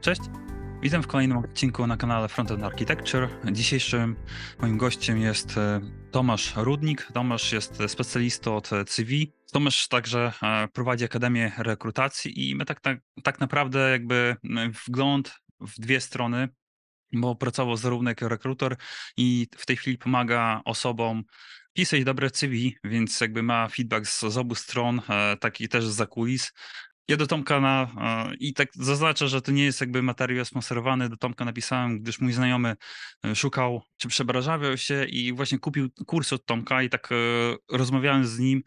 Cześć, witam w kolejnym odcinku na kanale Frontend Architecture. Dzisiejszym moim gościem jest e, Tomasz Rudnik. Tomasz jest specjalistą od CV. Tomasz także e, prowadzi Akademię Rekrutacji i my tak, tak, tak naprawdę jakby wgląd w dwie strony, bo pracował zarówno jako rekruter i w tej chwili pomaga osobom pisać dobre CV, więc jakby ma feedback z, z obu stron, e, taki też z kulis. Ja do Tomka na, i tak zaznaczę, że to nie jest jakby materiał sponsorowany. Do Tomka napisałem, gdyż mój znajomy e, szukał, czy przebranżawiał się i właśnie kupił kurs od Tomka i tak e, rozmawiałem z nim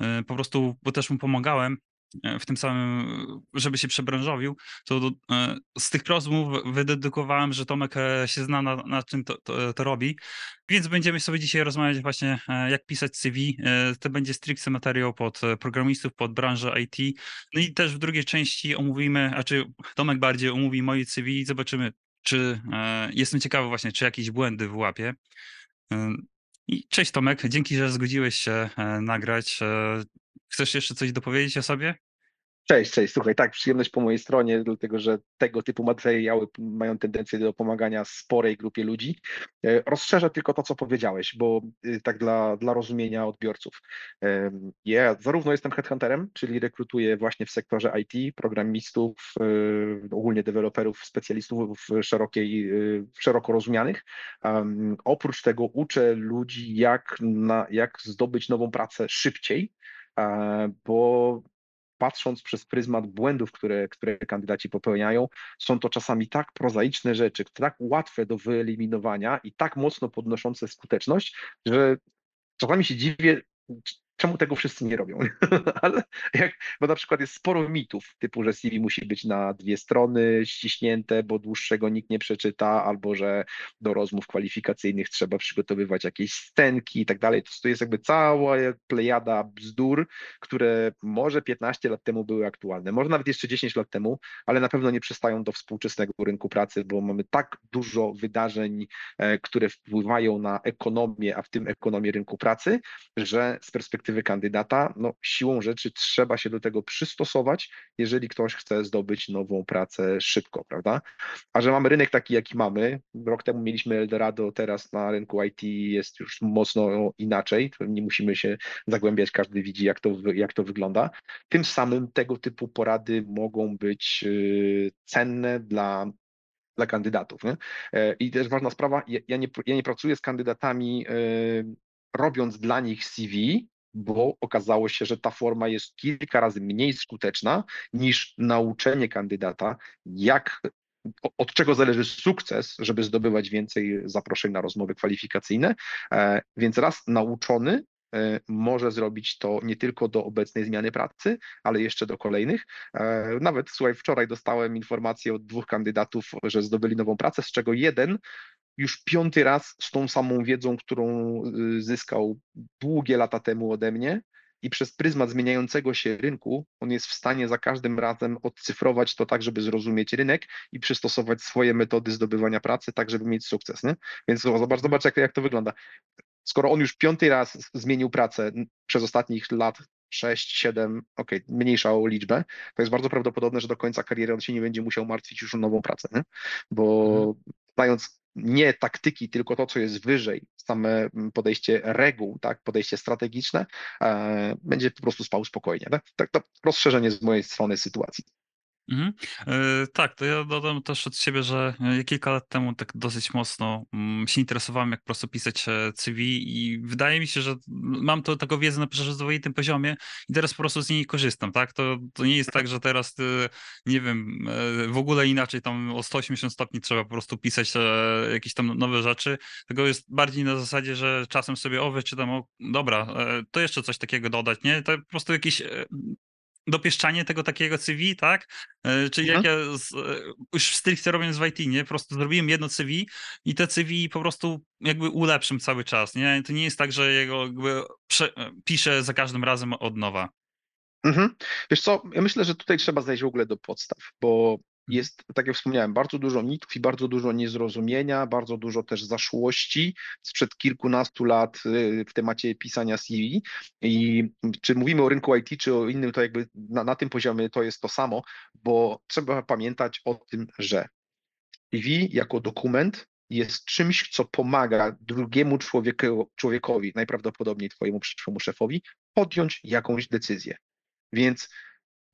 e, po prostu, bo też mu pomagałem E, w tym samym, żeby się przebranżowił, to e, z tych rozmów wydedykowałem, że Tomek e, się zna na, na czym to, to, to, robi, więc będziemy sobie dzisiaj rozmawiać właśnie jak pisać CV. To będzie stricte materiał pod programistów, pod branżę IT. No i też w drugiej części omówimy, a czy Tomek bardziej omówi moje CV i zobaczymy, czy jestem ciekawy właśnie, czy jakieś błędy wyłapie. I cześć Tomek, dzięki, że zgodziłeś się nagrać. Chcesz jeszcze coś dopowiedzieć o sobie? Cześć, cześć. Słuchaj, tak, przyjemność po mojej stronie, dlatego że tego typu materiały mają tendencję do pomagania sporej grupie ludzi. E, rozszerzę tylko to, co powiedziałeś, bo y, tak dla, dla rozumienia odbiorców. Ja zarówno jestem headhunterem, czyli rekrutuję właśnie w sektorze IT, programistów, y, ogólnie deweloperów, specjalistów szerokiej, y, szeroko rozumianych. Oprócz tego uczę ludzi, jak, na, jak zdobyć nową pracę szybciej, bo patrząc przez pryzmat błędów, które, które kandydaci popełniają, są to czasami tak prozaiczne rzeczy, tak łatwe do wyeliminowania i tak mocno podnoszące skuteczność, że czasami się dziwię, czemu tego wszyscy nie robią? Ale jak, bo na przykład jest sporo mitów, typu, że CV musi być na dwie strony ściśnięte, bo dłuższego nikt nie przeczyta, albo że do rozmów kwalifikacyjnych trzeba przygotowywać jakieś scenki i tak dalej. To jest jakby cała plejada bzdur, które może 15 lat temu były aktualne, może nawet jeszcze 10 lat temu, ale na pewno nie przystają do współczesnego rynku pracy, bo mamy tak dużo wydarzeń, e, które wpływają na ekonomię, a w tym ekonomię rynku pracy, że z perspektywy perspektywy kandydata, no siłą rzeczy trzeba się do tego przystosować, jeżeli ktoś chce zdobyć nową pracę szybko, prawda? A że mamy rynek taki, jaki mamy, rok temu mieliśmy Eldorado, teraz na rynku IT jest już mocno inaczej, nie musimy się zagłębiać, każdy widzi, jak to, jak to wygląda. Tym samym tego typu porady mogą być y, cenne dla dla kandydatów. Nie? E, I też ważna sprawa, ja nie, ja nie pracuję z kandydatami y, robiąc dla nich CV, bo okazało się, że ta forma jest kilka razy mniej skuteczna niż nauczenie kandydata, jak od czego zależy sukces, żeby zdobywać więcej zaproszeń na rozmowy kwalifikacyjne. E, więc raz nauczony e, może zrobić to nie tylko do obecnej zmiany pracy, ale jeszcze do kolejnych. E, nawet słuchaj, wczoraj dostałem informację od dwóch kandydatów, że zdobyli nową pracę, z czego jeden już piąty raz z tą samą wiedzą, którą y, zyskał długie lata temu ode mnie. I przez pryzmat zmieniającego się rynku, on jest w stanie za każdym razem odcyfrować to tak, żeby zrozumieć rynek i przystosować swoje metody zdobywania pracy, tak, żeby mieć sukces. Nie? Więc zobacz, zobacz jak, jak to wygląda. Skoro on już piąty raz zmienił pracę przez ostatnich lat 6, 7, ok, mniejsza o liczbę, to jest bardzo prawdopodobne, że do końca kariery on się nie będzie musiał martwić już o nową pracę, nie? bo mhm. znając nie taktyki, tylko to, co jest wyżej, same mm, podejście reguł, tak, podejście strategiczne, e, będzie po prostu spał spokojnie. Tak? tak to rozszerzenie z mojej strony sytuacji. Mhm. Yy, tak, to ja dodam też od siebie, że e, kilka lat temu tak dosyć mocno mm, się interesowałem, jak po prostu pisać e, CV i wydaje mi się, że mam to taką wiedzę na przyzwoitym poziomie i teraz po prostu z niej korzystam, tak? To, to nie jest tak, że teraz, nie wiem, w ogóle inaczej tam o 180 stopni trzeba po prostu pisać jakieś tam nowe rzeczy, tylko jest bardziej na zasadzie, że czasem sobie o wyczytam, o dobra, to jeszcze coś takiego dodać, nie? To po prostu jakieś dopieszczanie tego takiego CV, tak? E, czyli mhm. jak ja z, e, już stricte robiąc w IT, nie? Po prostu zrobiłem jedno CV i te CV po prostu jakby ulepszam cały czas, nie? To nie jest tak, że jego jakby prze, e, piszę za każdym razem od nowa. Mhm. Wiesz co, ja myślę, że tutaj trzeba zejść w ogóle do podstaw, bo jest, tak jak wspomniałem, bardzo dużo mitów i bardzo dużo niezrozumienia, bardzo dużo też zaszłości sprzed kilkunastu lat y, w temacie pisania CV. I czy mówimy o rynku IT, czy o innym, to jakby na, na tym poziomie to jest to samo, bo trzeba pamiętać o tym, że CV jako dokument jest czymś, co pomaga drugiemu człowiekowi, najprawdopodobniej twojemu przyszłemu szefowi, podjąć jakąś decyzję. Więc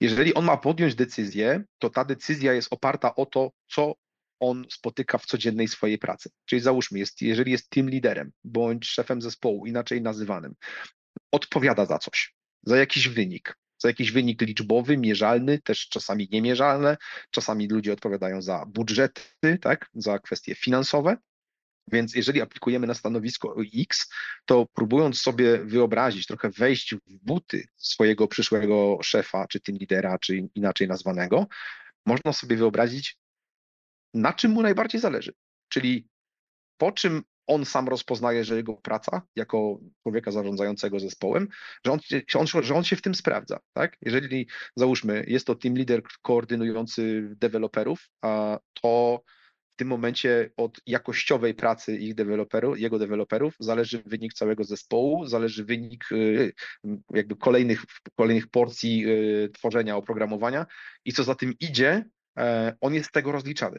jeżeli on ma podjąć decyzję, to ta decyzja jest oparta o to, co on spotyka w codziennej swojej pracy. Czyli załóżmy, jest, jeżeli jest team liderem bądź szefem zespołu, inaczej nazywanym, odpowiada za coś, za jakiś wynik, za jakiś wynik liczbowy, mierzalny, też czasami niemierzalne, czasami ludzie odpowiadają za budżety, tak, za kwestie finansowe, więc jeżeli aplikujemy na stanowisko X, to próbując sobie wyobrazić, trochę wejść w buty swojego przyszłego szefa, czy team lidera, czy inaczej nazwanego, można sobie wyobrazić, na czym mu najbardziej zależy. Czyli po czym on sam rozpoznaje, że jego praca jako człowieka zarządzającego zespołem, że on, że on, się w tym sprawdza. Tak? Jeżeli załóżmy, jest to team leader koordynujący deweloperów, to tym momencie od jakościowej pracy ich deweloperów, jego deweloperów zależy wynik całego zespołu, zależy wynik y, jakby kolejnych, kolejnych porcji y, tworzenia oprogramowania i co za tym idzie, e, on jest z tego rozliczany.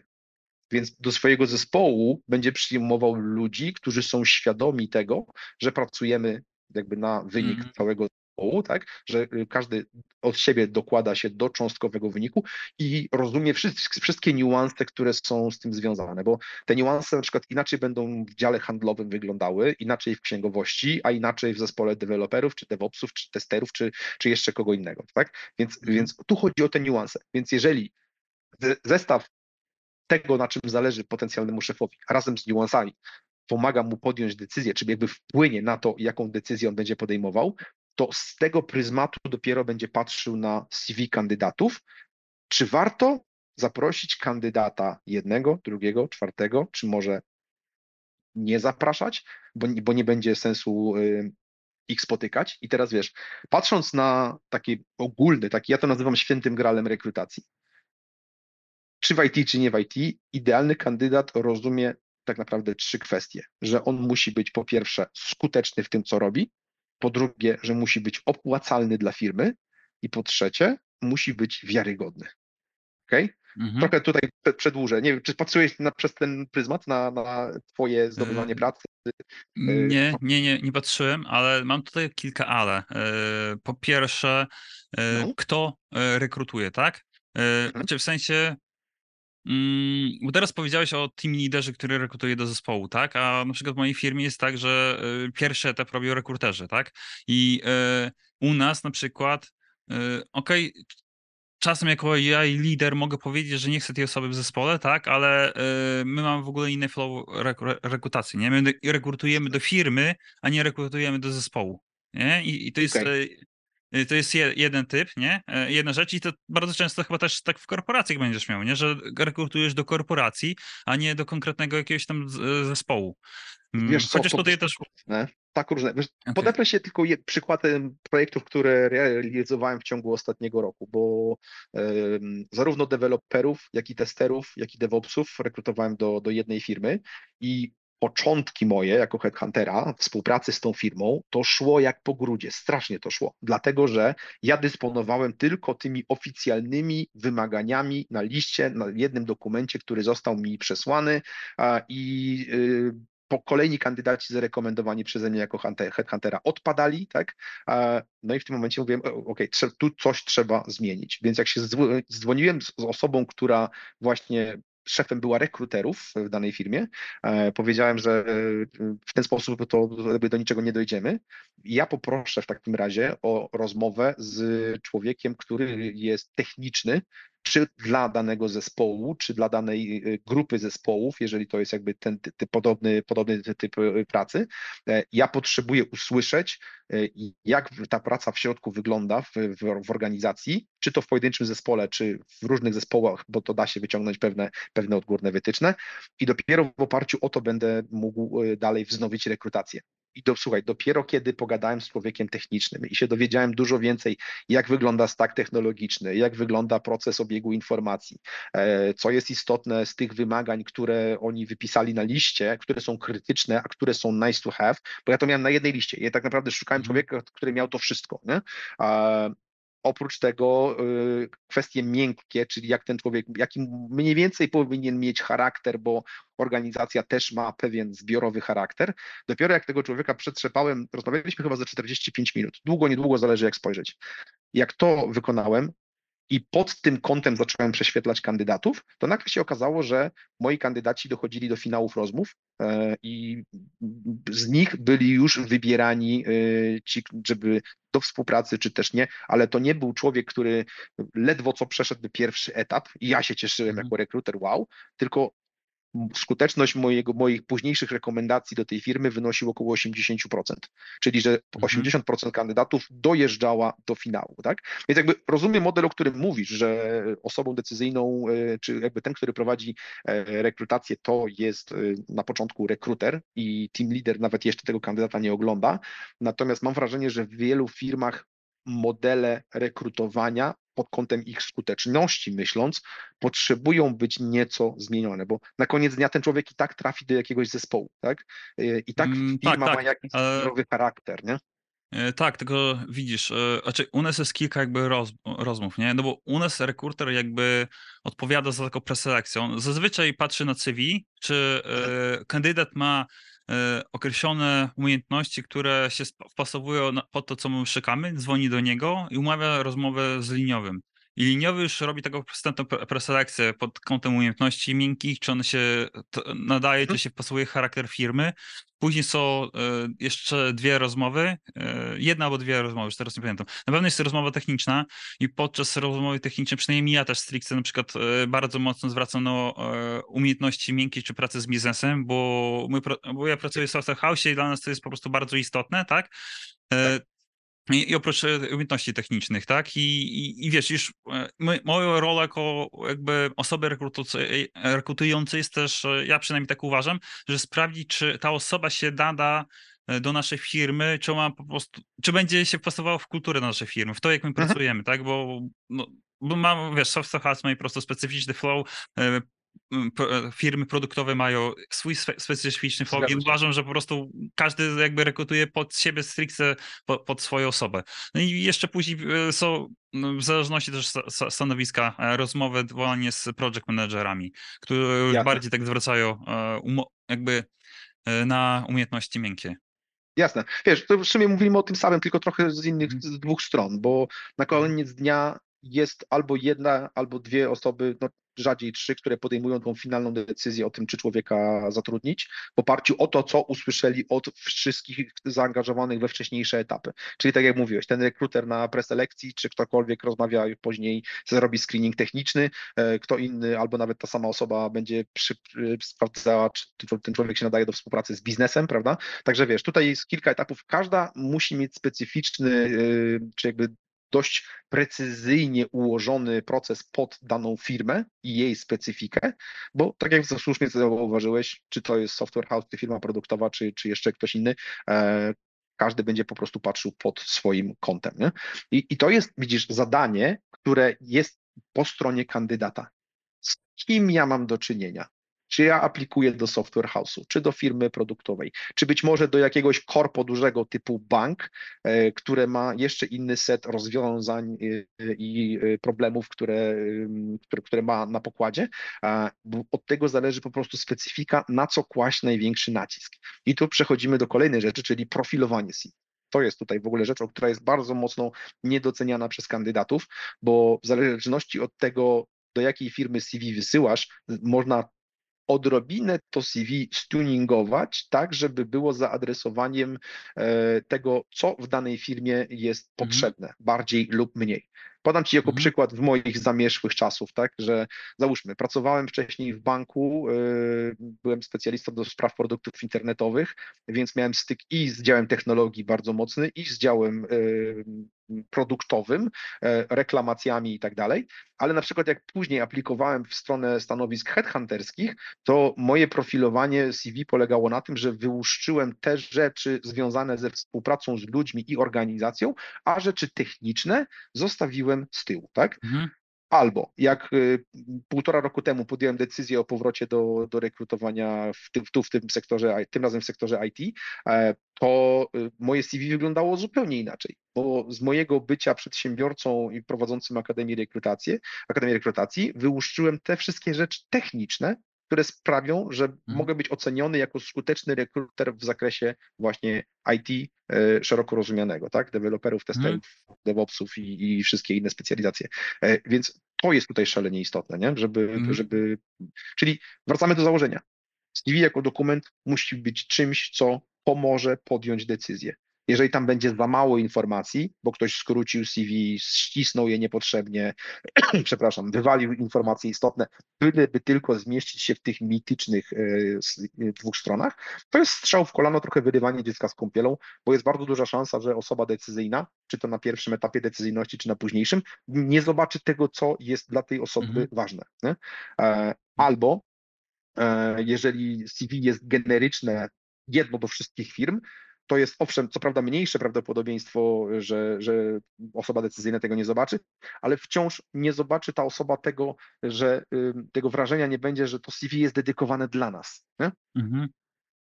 Więc do swojego zespołu będzie przyjmował ludzi, którzy są świadomi tego, że pracujemy jakby na wynik mm. całego zespołu, tak? Że y, każdy od siebie dokłada się do cząstkowego wyniku i rozumie wszystkie, wszystkie niuanse, które są z tym związane, bo te niuanse na przykład inaczej będą w dziale handlowym wyglądały, inaczej w księgowości, a inaczej w zespole deweloperów, czy DevOpsów, czy testerów, czy, czy jeszcze kogo innego, tak? Więc, mm. więc tu chodzi o te niuanse. Więc jeżeli zestaw tego, na czym zależy potencjalnemu szefowi, razem z niuansami, pomaga mu podjąć decyzję, czy jakby wpłynie na to, jaką decyzję on będzie podejmował, to z tego pryzmatu dopiero będzie patrzył na CV kandydatów, czy warto zaprosić kandydata jednego, drugiego, czwartego, czy może nie zapraszać, bo, bo nie będzie sensu y, ich spotykać. I teraz wiesz, patrząc na taki ogólny, taki ja to nazywam świętym gralem rekrutacji czy w IT, czy nie w IT, idealny kandydat rozumie tak naprawdę trzy kwestie. Że on musi być po pierwsze skuteczny w tym, co robi, po drugie, że musi być opłacalny dla firmy i po trzecie, musi być wiarygodny. Okay? Mhm. Trochę tutaj przedłużę. Nie wiem, czy patrzyłeś na, przez ten pryzmat na, na twoje zdobywanie pracy? Nie, nie, nie, nie patrzyłem, ale mam tutaj kilka ale. Po pierwsze, no. kto rekrutuje, tak? Mhm. Znaczy w sensie bo teraz powiedziałeś o team liderze, który rekrutuje do zespołu, tak? A na przykład w mojej firmie jest tak, że y, pierwszy etap robią rekruterzy, tak? I y, u nas na przykład, y, okej, okay, czasem jako ja lider mogę powiedzieć, że nie chcę tej osoby w zespole, tak? Ale my mamy w ogóle inny flow rekrutacji, nie? My rekrutujemy do firmy, a nie rekrutujemy do zespołu. Nie? I, i to jest okay. Y, to jest jeden typ, nie? E, jedna rzecz i to bardzo często chyba też tak w korporacjach będziesz miał, nie? Że rekrutujesz do korporacji, a nie do konkretnego jakiegoś tam e, zespołu. Mm, Wiesz co, Chociaż tutaj też... Różne, tak różne. Wiesz, okay. Podeprę się tylko przykładem projektów, które realizowałem w ciągu ostatniego roku, bo um, zarówno deweloperów, jak i testerów, jak i DevOpsów rekrutowałem do, do jednej firmy i początki moje jako headhuntera, współpracy z tą firmą, to szło jak po grudzie, strasznie to szło, dlatego że ja dysponowałem tylko tymi oficjalnymi wymaganiami na liście, na jednym dokumencie, który został mi przesłany i y, po kolejni kandydaci zarekomendowani przeze mnie jako headhuntera odpadali, tak? No i w tym momencie mówiłem, ok, tu coś trzeba zmienić. Więc jak się zdzwoniłem z osobą, która właśnie szefem była rekruterów w danej firmie. E, powiedziałem, że e, w ten sposób to do niczego nie dojdziemy. Ja poproszę w takim razie o rozmowę z człowiekiem, który jest techniczny, czy dla danego zespołu, czy dla danej y, grupy zespołów, jeżeli to jest jakby ten ty, ty, podobny, podobny typ y, pracy. E, ja potrzebuję usłyszeć, y, jak ta praca w środku wygląda w, w, w, organizacji, czy to w pojedynczym zespole, czy w różnych zespołach, bo to da się wyciągnąć pewne, pewne odgórne wytyczne i dopiero w oparciu o to będę mógł dalej wznowić rekrutację. I do, słuchaj, dopiero kiedy pogadałem z człowiekiem technicznym i się dowiedziałem dużo więcej, jak wygląda stack technologiczny, jak wygląda proces obiegu informacji, e, co jest istotne z tych wymagań, które oni wypisali na liście, które są krytyczne, a które są nice to have, bo ja to miałem na jednej liście. Ja tak naprawdę szukałem mhm. człowieka, który miał to wszystko. Nie? Oprócz tego y, kwestie miękkie, czyli jak ten człowiek, jaki mniej więcej powinien mieć charakter, bo organizacja też ma pewien zbiorowy charakter. Dopiero jak tego człowieka przetrzepałem, rozmawialiśmy chyba za 45 minut. Długo, niedługo, zależy jak spojrzeć. Jak to wykonałem, i pod tym kątem zacząłem prześwietlać kandydatów, to nagle się okazało, że moi kandydaci dochodzili do finałów rozmów e, i z nich byli już wybierani e, ci, żeby do współpracy, czy też nie, ale to nie był człowiek, który ledwo co przeszedł pierwszy etap i ja się cieszyłem mm. jako rekruter, wow, tylko skuteczność mojego, moich późniejszych rekomendacji do tej firmy wynosił około 80%, czyli że 80% mhm. kandydatów dojeżdżała do finału, tak? Więc jakby rozumiem model, o którym mówisz, że osobą decyzyjną, e, czy jakby ten, który prowadzi e, rekrutację, to jest e, na początku rekruter i team leader nawet jeszcze tego kandydata nie ogląda, natomiast mam wrażenie, że w wielu firmach modele rekrutowania pod kątem ich skuteczności myśląc, potrzebują być nieco zmienione, bo na koniec dnia ten człowiek i tak trafi do jakiegoś zespołu, tak? Y, I tak mm, tak, firma tak, tak. ma jakiś nowy charakter, nie? E, tak, tylko widzisz, e, znaczy u nas jest kilka jakby roz, rozmów, nie? No bo u nas rekruter jakby odpowiada za taką preselekcją. Zazwyczaj patrzy na CV, czy e, kandydat ma E, określone umiejętności, które się wpasowują pod to, co my szukamy, dzwoni do niego i umawia rozmowę z liniowym. I liniowy już robi taką wstępną preselekcję pod kątem umiejętności miękkich, czy on się nadaje, czy mhm. się wpasuje charakter firmy. Później są e, jeszcze dwie rozmowy, e, jedna albo dwie rozmowy, już teraz nie pamiętam. Na pewno jest rozmowa techniczna i podczas rozmowy technicznej, przynajmniej ja też stricte na przykład e, bardzo mocno zwracam na umiejętności miękkie czy pracę z biznesem, bo, my, bo ja pracuję w Software House i dla nas to jest po prostu bardzo istotne, tak? I, I, oprócz e, umiejętności technicznych, tak? I, i, i wiesz, już e, my, moją rolę jako jakby osoby rekrutującej jest też, e, ja przynajmniej tak uważam, że sprawdzić, czy ta osoba się nada do naszej firmy, czy ma po prostu, czy będzie się wpasowało w kulturę naszej firmy, w to, jak my mhm. pracujemy, tak? Bo, no, bo mam, wiesz, Software House ma po prostu specyficzny flow, E, firmy produktowe mają swój spe specyficzny plugin. Uważam, że po prostu każdy jakby rekrutuje pod siebie stricte pod, pod swoją osobę. No i jeszcze później e, są no, w zależności też stanowiska e, rozmowy dwoje z project managerami, które Jasne. bardziej tak zwracają jakby na umiejętności miękkie. Jasne. Wiesz, to w sumie mówimy o tym samym, tylko trochę z innych, mhm. z dwóch stron, bo na koniec dnia jest albo jedna, albo dwie osoby, no rzadziej trzy, które podejmują tą finalną decyzję o tym, czy człowieka zatrudnić, w oparciu o to, co usłyszeli od wszystkich zaangażowanych we wcześniejsze etapy. Czyli tak jak mówiłeś, ten rekruter na preselekcji, czy ktokolwiek rozmawia później, zrobi screening techniczny, e, kto inny, albo nawet ta sama osoba będzie przy, sprawdzała, czy ten człowiek się nadaje do współpracy z biznesem, prawda? Także wiesz, tutaj jest kilka etapów, każda musi mieć specyficzny, e, czy jakby dość precyzyjnie ułożony proces pod daną firmę i jej specyfikę, bo tak jak słusznie zauważyłeś, czy to jest software house, czy firma produktowa, czy, czy jeszcze ktoś inny, e, każdy będzie po prostu patrzył pod swoim kątem. Nie? I, I to jest, widzisz, zadanie, które jest po stronie kandydata. Z kim ja mam do czynienia? Czy ja aplikuję do software house'u, czy do firmy produktowej, czy być może do jakiegoś korpo dużego typu bank, e, które ma jeszcze inny set rozwiązań e, i e, problemów, które, które, które ma na pokładzie. Bo od tego zależy po prostu specyfika, na co kłaść największy nacisk. I tu przechodzimy do kolejnej rzeczy, czyli profilowanie CV. To jest tutaj w ogóle rzeczą, która jest bardzo mocno niedoceniana przez kandydatów, bo w zależności od tego, do jakiej firmy CV wysyłasz, można odrobinę to CV stuningować, tak, żeby było zaadresowaniem e, tego, co w danej firmie jest mhm. potrzebne, bardziej lub mniej. Podam Ci jako mhm. przykład w moich zamierzchłych czasów, tak, że załóżmy, pracowałem wcześniej w banku, yy, byłem specjalistą do spraw produktów internetowych, więc miałem styk i z działem technologii bardzo mocny, i z działem yy, produktowym, reklamacjami i tak dalej, ale na przykład jak później aplikowałem w stronę stanowisk headhunterskich, to moje profilowanie CV polegało na tym, że wyłuszczyłem te rzeczy związane ze współpracą z ludźmi i organizacją, a rzeczy techniczne zostawiłem z tyłu, tak? Mhm. Albo jak y, półtora roku temu podjąłem decyzję o powrocie do, do rekrutowania w tym, tu w tym sektorze, tym razem w sektorze IT, e, to y, moje CV wyglądało zupełnie inaczej, bo z mojego bycia przedsiębiorcą i prowadzącym Akademię Rekrutację, Akademię Rekrutacji wyłuszczyłem te wszystkie rzeczy techniczne, które sprawią, że mhm. mogę być oceniony jako skuteczny rekruter w zakresie właśnie IT e, szeroko rozumianego, tak? Deweloperów, testerów, mhm. DevOpsów i, i, wszystkie inne specjalizacje. E, więc to jest tutaj szalenie istotne, nie? Żeby, mhm. żeby, czyli wracamy do założenia. CV jako dokument musi być czymś, co pomoże podjąć decyzję. Jeżeli tam będzie za mało informacji, bo ktoś skrócił CV, ścisnął je niepotrzebnie, przepraszam, wywalił informacje istotne, byleby tylko zmieścić się w tych mitycznych e, e, dwóch stronach, to jest strzał w kolano, trochę wyrywanie dziecka z kąpielą, bo jest bardzo duża szansa, że osoba decyzyjna, czy to na pierwszym etapie decyzyjności, czy na późniejszym, nie zobaczy tego, co jest dla tej osoby mhm. ważne. Nie? E, albo jeżeli CV jest generyczne, jedno do wszystkich firm, to jest owszem, co prawda mniejsze prawdopodobieństwo, że, że osoba decyzyjna tego nie zobaczy, ale wciąż nie zobaczy ta osoba tego, że tego wrażenia nie będzie, że to CV jest dedykowane dla nas. Mhm.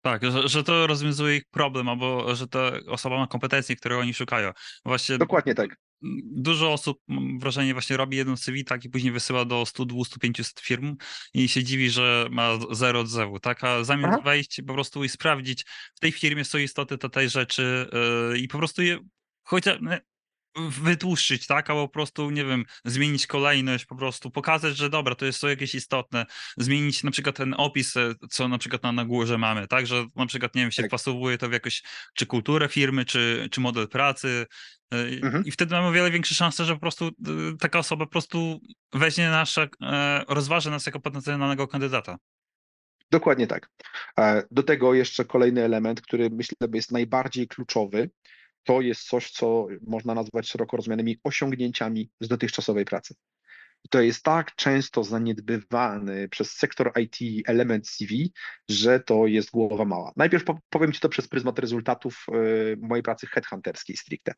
Tak, że, że, to rozwiązuje ich problem, albo że ta osoba ma kompetencje, które oni szukają. Właśnie Dokładnie tak dużo osób, mam wrażenie, właśnie robi jedno CV, tak, i później wysyła do 100, 200, 500 firm i się dziwi, że ma zero odzewu, tak, a zamiast Aha. wejść po prostu i sprawdzić, w tej firmie są istoty to tej rzeczy yy, i po prostu je chociaż wytłuszczyć, tak, albo po prostu, nie wiem, zmienić kolejność, po prostu pokazać, że dobra, to jest to jakieś istotne, zmienić na przykład ten opis, e, co na przykład na, na górze mamy, tak, że na przykład, nie wiem, się tak. wpasowuje to w jakąś, czy kulturę firmy, czy, czy model pracy, e, Mhm. I wtedy mamy o wiele większe szanse, że po prostu e, taka osoba po prostu weźmie nasze, rozważy nas jako potencjalnego kandydata. Dokładnie tak. Do tego jeszcze kolejny element, który myślę jest najbardziej kluczowy, to jest coś, co można nazwać szeroko rozumianymi osiągnięciami z dotychczasowej pracy. I to jest tak często zaniedbywany przez sektor IT element CV, że to jest głowa mała. Najpierw powiem Ci to przez pryzmat rezultatów y, mojej pracy headhunterskiej stricte.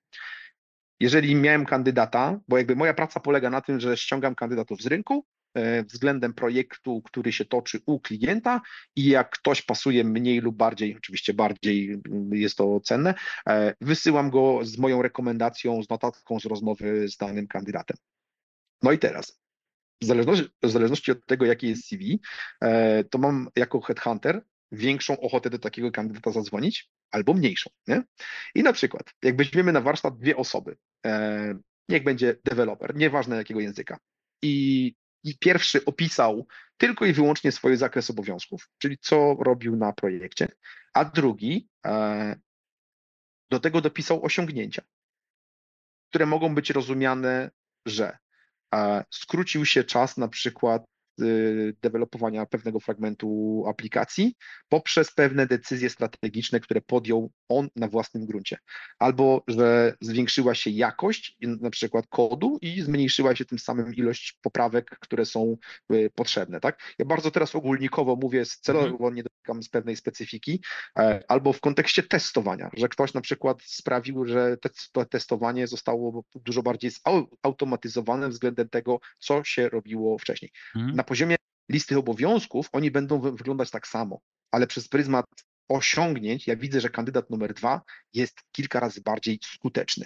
Jeżeli miałem kandydata, bo jakby moja praca polega na tym, że ściągam kandydatów z rynku, względem projektu, który się toczy u klienta i jak ktoś pasuje mniej lub bardziej, oczywiście bardziej mm, jest to cenne, e, wysyłam go z moją rekomendacją, z notatką z rozmowy z danym kandydatem. No i teraz, w zależności, w zależności od tego, jakie jest CV, e, to mam jako headhunter większą ochotę do takiego kandydata zadzwonić albo mniejszą. Nie? I na przykład, jak weźmiemy na warsztat dwie osoby, niech będzie deweloper, nieważne jakiego języka, i pierwszy opisał tylko i wyłącznie swój zakres obowiązków, czyli co robił na projekcie, a drugi e, do tego dopisał osiągnięcia, które mogą być rozumiane, że e, skrócił się czas na przykład dewelopowania pewnego fragmentu aplikacji poprzez pewne decyzje strategiczne, które podjął on na własnym gruncie. Albo, że zwiększyła się jakość na przykład kodu i zmniejszyła się tym samym ilość poprawek, które są y, potrzebne. Tak? Ja bardzo teraz ogólnikowo mówię celowo, mhm. nie dotykam z pewnej specyfiki, e, albo w kontekście testowania, że ktoś na przykład sprawił, że to testowanie zostało dużo bardziej zautomatyzowane względem tego, co się robiło wcześniej. Mhm. Na poziomie listy obowiązków oni będą wyglądać tak samo, ale przez pryzmat osiągnięć ja widzę, że kandydat numer dwa jest kilka razy bardziej skuteczny.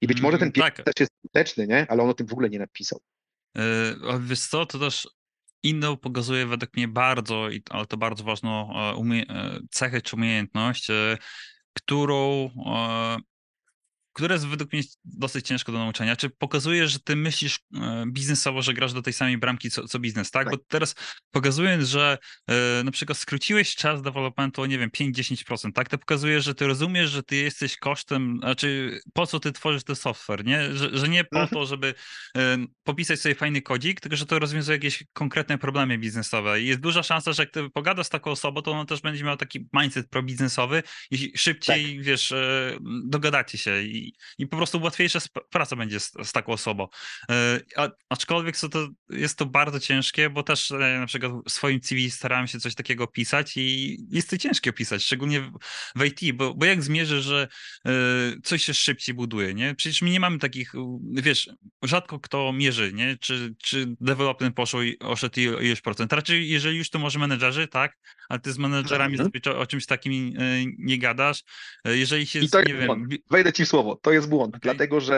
I być może ten mm, pierwszy tak. też jest skuteczny, nie? ale on o tym w ogóle nie napisał. Yy, wiesz co, to też inną pokazuje według mnie bardzo, ale to bardzo ważną e, e, cechę czy umiejętność, którą które jest według mnie dosyć ciężko do nauczenia. Czy pokazuje, że ty myślisz e, biznesowo, że grasz do tej samej bramki co, co biznes, tak? tak? Bo teraz pokazując, że e, na przykład skróciłeś czas developmentu o, nie wiem, 5-10%, tak? To pokazuje, że ty rozumiesz, że ty jesteś kosztem, znaczy po co ty tworzysz ten software, nie? Że, że nie po mhm. to, żeby e, popisać sobie fajny kodzik, tylko że to rozwiązuje jakieś konkretne problemy biznesowe. I jest duża szansa, że jak ty pogadasz z taką osobą, to ona też będzie miała taki mindset probiznesowy i szybciej, tak. wiesz, dogadacie się i i, i po prostu łatwiejsza praca będzie z, z taką osobą. E, a, aczkolwiek co to, jest to bardzo ciężkie, bo też na przykład w swoim CV starałem się coś takiego pisać i jest to ciężkie opisać, szczególnie w, IT, bo, bo jak zmierzę, że coś się szybciej buduje, nie? Przecież my nie mamy takich, wiesz, rzadko kto mierzy, nie? Czy, czy development poszło i oszedł ileś procent. Raczej jeżeli już to może menedżerzy, tak? Ale ty z menedżerami mhm. o, czymś takim e, nie gadasz. E, jeżeli się... I to jest błąd. Wejdę ci słowo. To jest błąd, okay. dlatego że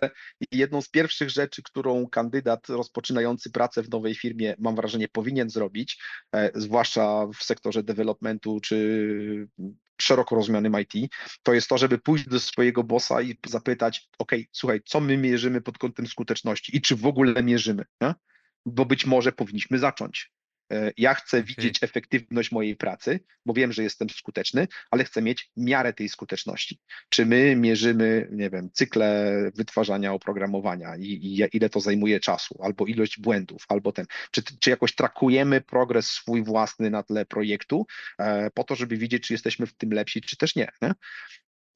jedną z pierwszych rzeczy, którą kandydat rozpoczynający pracę w nowej firmie, mam wrażenie, powinien zrobić, e, zwłaszcza w sektorze developmentu czy szeroko rozumianym IT, to jest to, żeby pójść do swojego bossa i zapytać, ok, słuchaj, co my mierzymy pod kątem skuteczności i czy w ogóle mierzymy, nie? bo być może powinniśmy zacząć. E, ja chcę okay. widzieć efektywność mojej pracy, bo wiem, że jestem skuteczny, ale chcę mieć miarę tej skuteczności. Czy my mierzymy, nie wiem, cykle wytwarzania oprogramowania i, i ile to zajmuje czasu, albo ilość błędów, albo ten. Czy, czy jakoś trakujemy progres swój własny na tle projektu, e, po to, żeby widzieć, czy jesteśmy w tym lepsi, czy też nie. nie?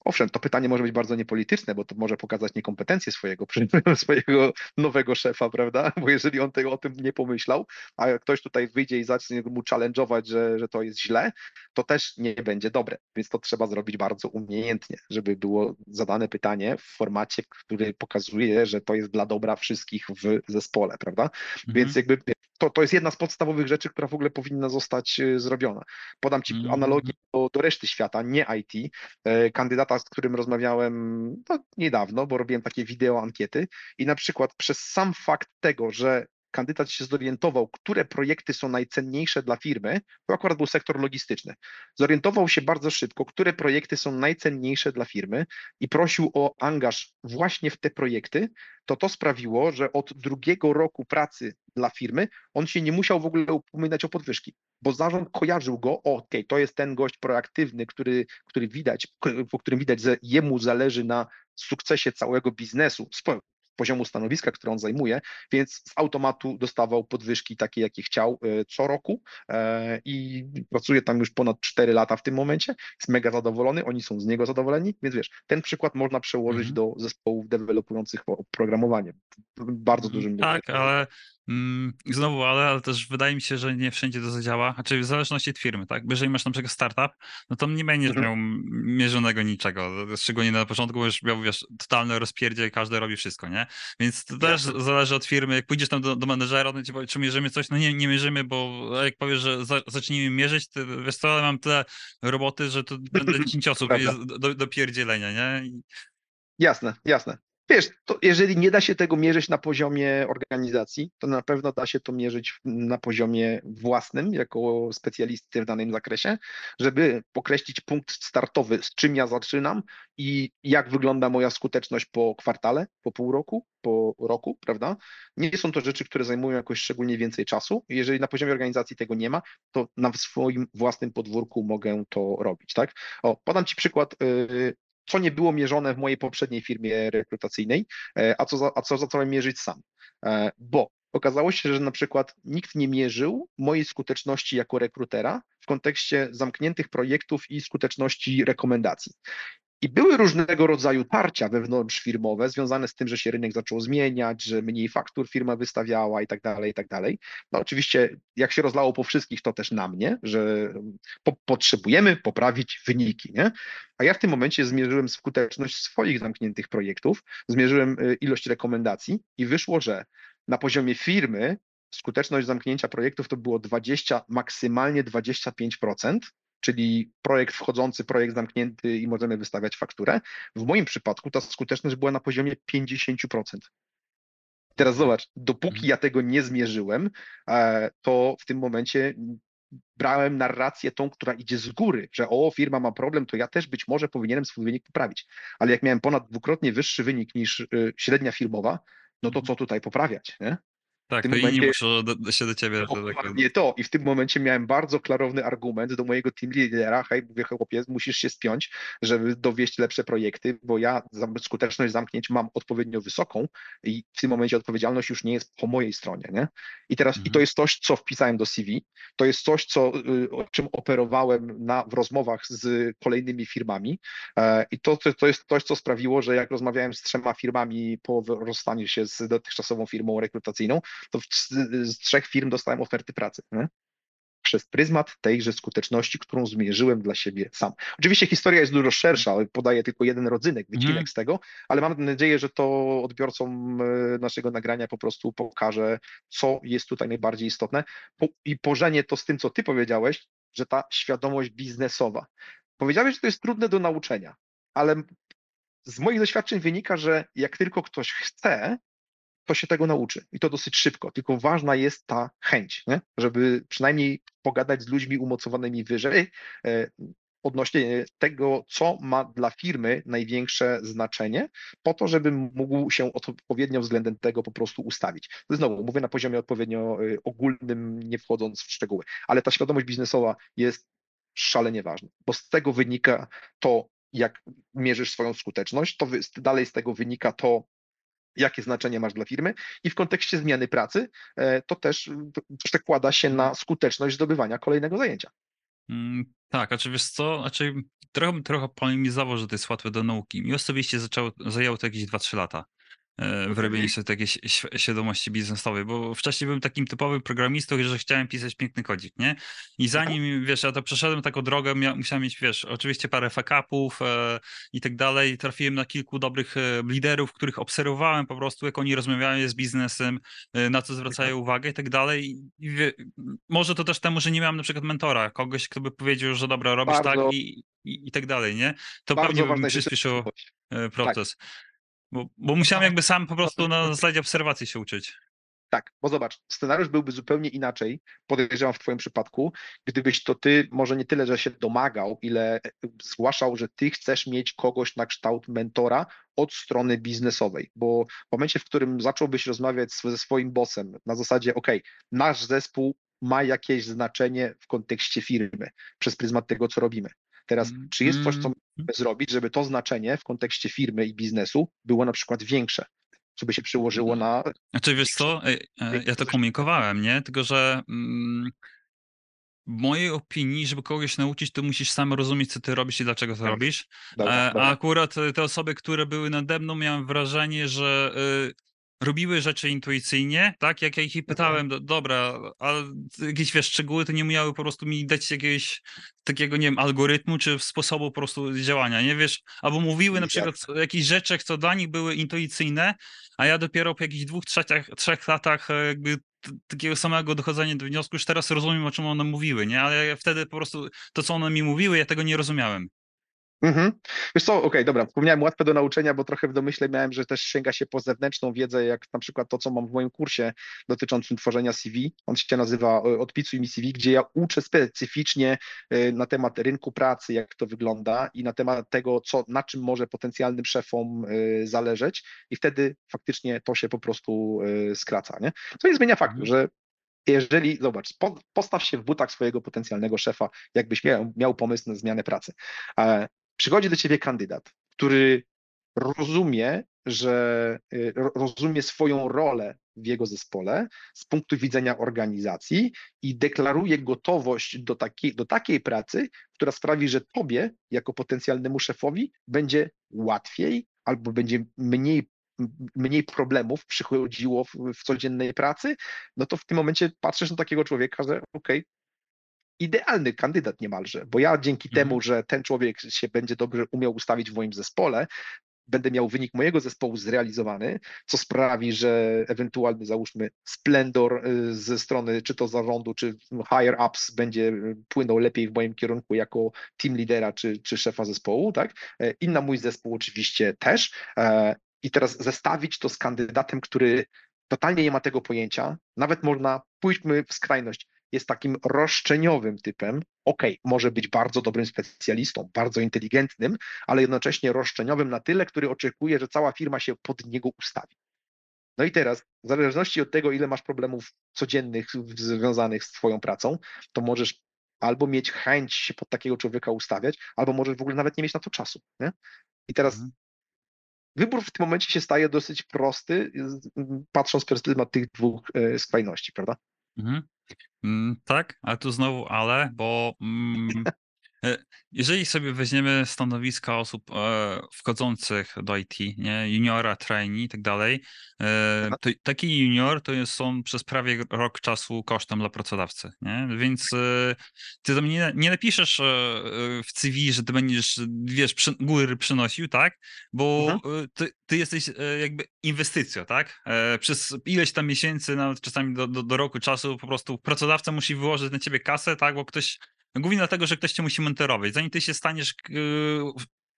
Owszem, to pytanie może być bardzo niepolityczne, bo to może pokazać niekompetencję swojego, swojego nowego szefa, prawda? Bo jeżeli on tego o tym nie pomyślał, a ktoś tutaj wyjdzie i zacznie mu challenge'ować, że, że to jest źle, to też nie będzie dobre. Więc to trzeba zrobić bardzo umiejętnie, żeby było zadane pytanie w formacie, który pokazuje, że to jest dla dobra wszystkich w zespole, prawda? Mhm. Więc jakby to, to jest jedna z podstawowych rzeczy, która w ogóle powinna zostać y, zrobiona. Podam Ci mm. analogię do, do, reszty świata, nie IT. E, kandydata, z którym rozmawiałem no, niedawno, bo robiłem takie wideo ankiety i na przykład przez sam fakt tego, że kandydat się zorientował, które projekty są najcenniejsze dla firmy, to akurat był sektor logistyczny. Zorientował się bardzo szybko, które projekty są najcenniejsze dla firmy i prosił o angaż właśnie w te projekty, to to sprawiło, że od drugiego roku pracy dla firmy on się nie musiał w ogóle upominać o podwyżki, bo zarząd kojarzył go, ok, to jest ten gość proaktywny, który, który widać, po którym widać, że jemu zależy na sukcesie całego biznesu, poziomu stanowiska, które on zajmuje, więc z automatu dostawał podwyżki takie, jakie chciał e, co roku e, i pracuje tam już ponad 4 lata w tym momencie, jest mega zadowolony, oni są z niego zadowoleni, więc wiesz, ten przykład można przełożyć mhm. do zespołów dewelopujących oprogramowanie. Bardzo dużym Tak, ale Mm, znowu, ale, ale też wydaje mi się, że nie wszędzie to zadziała. Znaczy w zależności od firmy, tak? Jeżeli masz na przykład startup, no to nie będziesz mhm. miał mierzonego niczego. Szczególnie na początku już miał, wiesz, totalne rozpierdzie, każdy robi wszystko, nie? Więc to też zależy od firmy. Jak pójdziesz tam do, do menedżera, to ci powie, czy mierzymy coś? No nie, nie mierzymy, bo jak powiesz, że za, zacznijmy mierzyć, to wiesz co, ale mam tyle roboty, że to będę 10 osób do, do, do pierdzielenia, nie? Jasne, jasne. Wiesz, to jeżeli nie da się tego mierzyć na poziomie organizacji, to na pewno da się to mierzyć na poziomie własnym, jako specjalisty w danym zakresie, żeby określić punkt startowy, z czym ja zaczynam i jak wygląda moja skuteczność po kwartale, po pół roku, po roku, prawda? Nie są to rzeczy, które zajmują jakoś szczególnie więcej czasu. Jeżeli na poziomie organizacji tego nie ma, to na swoim własnym podwórku mogę to robić, tak? O, podam Ci przykład y, co nie było mierzone w mojej poprzedniej firmie rekrutacyjnej, e, a co, za, a co zacząłem mierzyć sam. E, bo okazało się, że na przykład nikt nie mierzył mojej skuteczności jako rekrutera w kontekście zamkniętych projektów i skuteczności rekomendacji. I były różnego rodzaju tarcia wewnątrzfirmowe związane z tym, że się rynek zaczął zmieniać, że mniej faktur firma wystawiała i tak dalej, i tak dalej. No oczywiście, jak się rozlało po wszystkich, to też na mnie, że po potrzebujemy poprawić wyniki, nie? A ja w tym momencie zmierzyłem skuteczność swoich zamkniętych projektów, zmierzyłem y, ilość rekomendacji i wyszło, że na poziomie firmy skuteczność zamknięcia projektów to było 20, maksymalnie 25%, czyli projekt wchodzący, projekt zamknięty i możemy wystawiać fakturę. W moim przypadku ta skuteczność była na poziomie 50%. Teraz zobacz, dopóki mhm. ja tego nie zmierzyłem, e, to w tym momencie brałem narrację tą, która idzie z góry, że o, firma ma problem, to ja też być może powinienem swój wynik poprawić. Ale jak miałem ponad dwukrotnie wyższy wynik niż y, średnia firmowa, no to mhm. co tutaj poprawiać, nie? Tak, to momencie inni muszą do, do się do ciebie. tego- Dokładnie to. I w tym momencie miałem bardzo klarowny argument do mojego team leadera, hej, mówię, chłopie, musisz się spiąć, żeby dowieść lepsze projekty, bo ja skuteczność zamknięć mam odpowiednio wysoką i w tym momencie odpowiedzialność już nie jest po mojej stronie, nie? I teraz, i Mhm. to jest coś, co wpisałem do CV, to jest coś, co, y, o czym operowałem na, w rozmowach z kolejnymi firmami e, i to, to, jest coś, co sprawiło, że jak rozmawiałem z trzema firmami po rozstaniu się z dotychczasową firmą rekrutacyjną, to z, trzech firm dostałem oferty pracy. Nie? Przez pryzmat tejże skuteczności, którą zmierzyłem dla siebie sam. Oczywiście historia jest dużo szersza, ale podaję tylko jeden rodzynek, wycinek Mhm. z tego, ale mam nadzieję, że to odbiorcom e, naszego nagrania po prostu pokaże, co jest tutaj najbardziej istotne po, i pożenię to z tym, co ty powiedziałeś, że ta świadomość biznesowa. Powiedziałeś, że to jest trudne do nauczenia, ale z moich doświadczeń wynika, że jak tylko ktoś chce, to się tego nauczy i to dosyć szybko. Tylko ważna jest ta chęć, nie? żeby przynajmniej pogadać z ludźmi umocowanymi wyżej e, odnośnie tego, co ma dla firmy największe znaczenie, po to, żeby mógł się odpowiednio względem tego po prostu ustawić. Znowu, mówię na poziomie odpowiednio e, ogólnym, nie wchodząc w szczegóły, ale ta świadomość biznesowa jest szalenie ważna, bo z tego wynika to, jak mierzysz swoją skuteczność, to dalej z tego wynika to, jakie znaczenie masz dla firmy i w kontekście zmiany pracy e, to też przekłada się na skuteczność zdobywania kolejnego zajęcia. Mm, tak, a czy wiesz co, znaczy trochę, trochę polemizował, że to jest łatwe do nauki. Mi osobiście zaczęło, zajęło to jakieś 2-3 lata e, wyrobienie sobie takiej świadomości biznesowej, bo wcześniej byłem takim typowym programistą, że chciałem pisać piękny kodzik, nie? I zanim, wiesz, ja to przeszedłem taką drogę, musiałem mieć, wiesz, oczywiście parę fuck-upów e, i tak dalej. Trafiłem na kilku dobrych e, liderów, których obserwowałem po prostu, jak oni rozmawiają z biznesem, e, na co zwracają uwagę i tak dalej. I, i wie, może to też temu, że nie miałem na przykład mentora, kogoś, kto by powiedział, że dobra, robisz Bardzo- tak i, i, i tak dalej, nie? To pewnie by mi przyspieszyło e, proces. Bo, bo musiałem jakby sam po prostu na zasadzie obserwacji się uczyć. Tak, bo zobacz, scenariusz byłby zupełnie inaczej, podejrzewam w Twoim przypadku, gdybyś to Ty może nie tyle, że się domagał, ile e, zgłaszał, że Ty chcesz mieć kogoś na kształt mentora od strony biznesowej, bo w momencie, w którym zacząłbyś rozmawiać ze swoim bossem na zasadzie, OK, nasz zespół ma jakieś znaczenie w kontekście firmy przez pryzmat tego, co robimy. Teraz, Mm, czy jest coś, co mm. możemy zrobić, żeby to znaczenie w kontekście firmy i biznesu było na przykład większe, co by się przełożyło na Znaczy wiesz co, e, e, ja to komunikowałem, nie? Tylko, że mm, w mojej opinii, żeby kogoś nauczyć, to musisz sam rozumieć, co ty robisz i dlaczego to robisz. Dobra, E, dobra. A akurat te osoby, które były nade mną, miałem wrażenie, że e, robiły rzeczy intuicyjnie, tak? Jak ja ich Mhm. pytałem, do, dobra, ale jakieś wiesz, szczegóły, to nie umiały po prostu mi dać jakiegoś takiego, nie wiem, algorytmu czy sposobu po prostu działania, nie wiesz? Albo mówiły na przykład o jakichś rzeczach, co dla nich były intuicyjne, a ja dopiero po jakichś dwóch, trzech, trzech latach e, jakby takiego samego dochodzenia do wniosku, już teraz rozumiem, o czym one mówiły, nie? Ale ja wtedy po prostu to, co one mi mówiły, ja tego nie rozumiałem. Mhm. Wiesz co, okej, dobra, wspomniałem łatwe do nauczenia, bo trochę w domyśle miałem, że też sięga się po zewnętrzną wiedzę, jak na przykład to, co mam w moim kursie dotyczącym tworzenia CV. On się nazywa e, Odpisuj mi CV, gdzie ja uczę specyficznie e, na temat rynku pracy, jak to wygląda i na temat tego, co, na czym może potencjalnym szefom e, zależeć i wtedy faktycznie to się po prostu skraca, nie? Co nie zmienia faktu, Mhm. że jeżeli, zobacz, po, postaw się w butach swojego potencjalnego szefa, jakbyś miał, miał pomysł na zmianę pracy. Przychodzi do ciebie kandydat, który rozumie, że y, ro- rozumie swoją rolę w jego zespole z punktu widzenia organizacji i deklaruje gotowość do takiej, do takiej pracy, która sprawi, że tobie, jako potencjalnemu szefowi, będzie łatwiej albo będzie mniej, mniej problemów przychodziło w, w codziennej pracy, no to w tym momencie patrzysz na takiego człowieka, że okej, idealny kandydat niemalże, bo ja dzięki Mhm. temu, że ten człowiek się będzie dobrze umiał ustawić w moim zespole, będę miał wynik mojego zespołu zrealizowany, co sprawi, że ewentualny, załóżmy, splendor y, ze strony czy to zarządu, czy higher ups będzie y, płynął lepiej w moim kierunku jako team lidera, czy, czy szefa zespołu, tak? E, I na mój zespół oczywiście też. E, I teraz zestawić to z kandydatem, który totalnie nie ma tego pojęcia, nawet można, pójdźmy w skrajność, jest takim roszczeniowym typem, okej, może być bardzo dobrym specjalistą, bardzo inteligentnym, ale jednocześnie roszczeniowym na tyle, który oczekuje, że cała firma się pod niego ustawi. No i teraz, w zależności od tego, ile masz problemów codziennych związanych z Twoją pracą, to możesz albo mieć chęć się pod takiego człowieka ustawiać, albo możesz w ogóle nawet nie mieć na to czasu. Nie? I teraz Mhm. wybór w tym momencie się staje dosyć prosty, z- patrząc przez pryzmat tych dwóch e, skrajności, prawda? Mhm. Mm, tak, ale tu znowu ale, bo mm, jeżeli sobie weźmiemy stanowiska osób e, wchodzących do IT, nie, juniora, trainee i tak dalej, e, taki junior to jest są przez prawie rok czasu kosztem dla pracodawcy, nie? Więc e, ty tam nie, nie napiszesz e, e, w CV, że ty będziesz, wiesz, przy, góry przynosił, tak? Bo e, ty, ty jesteś e, jakby inwestycją, tak? E, Przez ileś tam miesięcy, nawet czasami do, do, do roku czasu po prostu pracodawca musi wyłożyć na ciebie kasę, tak? Bo ktoś Głównie dlatego, że ktoś cię musi monitorować. Zanim ty się staniesz yy,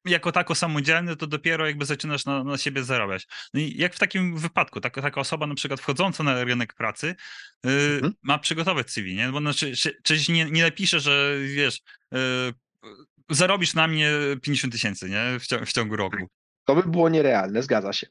jako tako samodzielny, to dopiero jakby zaczynasz na, na siebie zarabiać. No jak w takim wypadku, taka, taka osoba na przykład wchodząca na rynek pracy yy, Mhm. ma przygotować CV, nie? Bo znaczy, czy, czyś nie, nie napisze, że wiesz, yy, zarobisz na mnie 50 tysięcy, nie? W, w ciągu roku. To by było nierealne, zgadza się.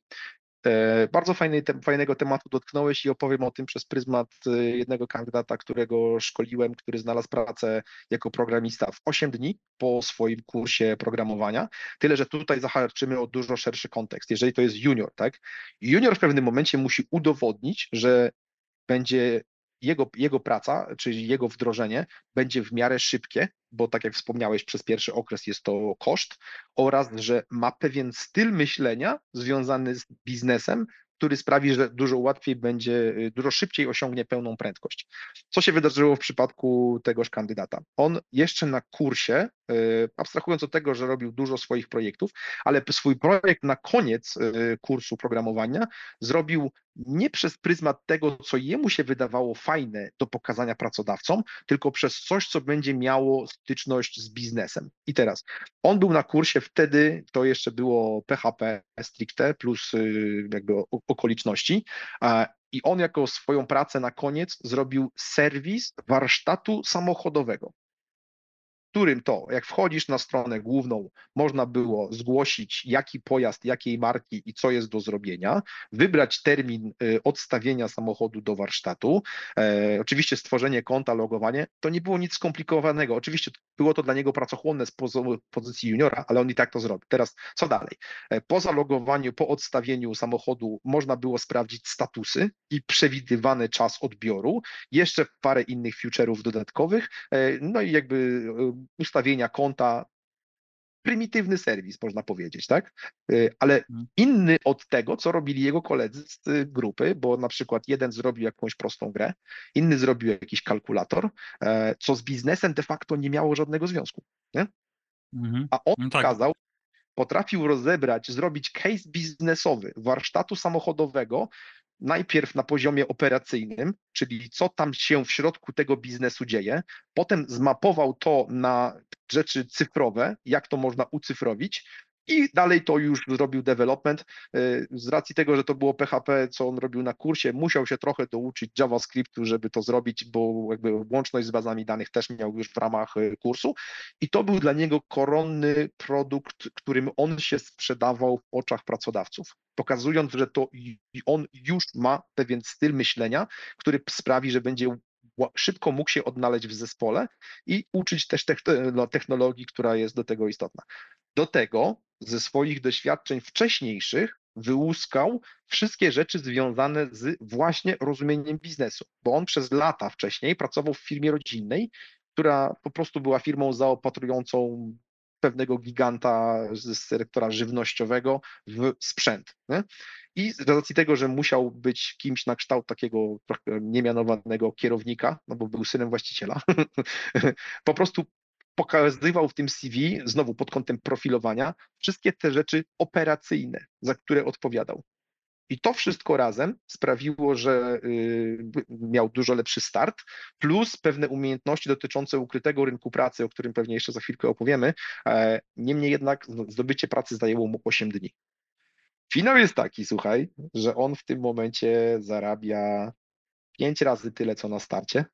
E, Bardzo te, fajnego tematu dotknąłeś i opowiem o tym przez pryzmat e, jednego kandydata, którego szkoliłem, który znalazł pracę jako programista w 8 dni po swoim kursie programowania. Tyle, że tutaj zahaczymy o dużo szerszy kontekst. Jeżeli to jest junior, tak? Junior w pewnym momencie musi udowodnić, że będzie jego, jego praca, czyli jego wdrożenie będzie w miarę szybkie, bo tak jak wspomniałeś, przez pierwszy okres jest to koszt, oraz że ma pewien styl myślenia związany z biznesem, który sprawi, że dużo łatwiej będzie, dużo szybciej osiągnie pełną prędkość. Co się wydarzyło w przypadku tegoż kandydata? On jeszcze na kursie, abstrahując od tego, że robił dużo swoich projektów, ale swój projekt na koniec y, kursu programowania zrobił nie przez pryzmat tego, co jemu się wydawało fajne do pokazania pracodawcom, tylko przez coś, co będzie miało styczność z biznesem. I teraz, on był na kursie wtedy, to jeszcze było PHP stricte plus y, jakby okoliczności, i on jako swoją pracę na koniec zrobił serwis warsztatu samochodowego którym to, jak wchodzisz na stronę główną, można było zgłosić, jaki pojazd, jakiej marki i co jest do zrobienia, wybrać termin y, odstawienia samochodu do warsztatu. E, oczywiście stworzenie konta, logowanie, to nie było nic skomplikowanego. Oczywiście było to dla niego pracochłonne z pozycji juniora, ale on i tak to zrobił. Teraz co dalej? E, po zalogowaniu, po odstawieniu samochodu można było sprawdzić statusy i przewidywany czas odbioru, jeszcze parę innych feature'ów dodatkowych, e, no i jakby y, ustawienia konta. Prymitywny serwis, można powiedzieć, tak? Y, Ale Mhm. inny od tego, co robili jego koledzy z y, grupy, bo na przykład jeden zrobił jakąś prostą grę, inny zrobił jakiś kalkulator, e, co z biznesem de facto nie miało żadnego związku. Nie? Mhm. A on No tak. pokazał, potrafił rozebrać, zrobić case biznesowy warsztatu samochodowego, najpierw na poziomie operacyjnym, czyli co tam się w środku tego biznesu dzieje, potem zmapował to na rzeczy cyfrowe, jak to można ucyfrowić. I dalej to już zrobił development. Y, Z racji tego, że to było PHP, co on robił na kursie, musiał się trochę douczyć JavaScriptu, żeby to zrobić, bo jakby łączność z bazami danych też miał już w ramach y, kursu. I to był dla niego koronny produkt, którym on się sprzedawał w oczach pracodawców, pokazując, że to on już ma pewien styl myślenia, który sprawi, że będzie szybko mógł się odnaleźć w zespole i uczyć też techn- technologii, która jest do tego istotna. Do tego ze swoich doświadczeń wcześniejszych wyłuskał wszystkie rzeczy związane z właśnie rozumieniem biznesu, bo on przez lata wcześniej pracował w firmie rodzinnej, która po prostu była firmą zaopatrującą pewnego giganta z sektora żywnościowego w sprzęt. Nie? I z racji tego, że musiał być kimś na kształt takiego niemianowanego kierownika, no bo był synem właściciela, po prostu pokazywał w tym CV, znowu pod kątem profilowania, wszystkie te rzeczy operacyjne, za które odpowiadał. I to wszystko razem sprawiło, że y, miał dużo lepszy start, plus pewne umiejętności dotyczące ukrytego rynku pracy, o którym pewnie jeszcze za chwilkę opowiemy. E, Niemniej jednak zdobycie pracy zajęło mu 8 dni. Finał jest taki, słuchaj, że on w tym momencie zarabia 5 razy tyle, co na starcie,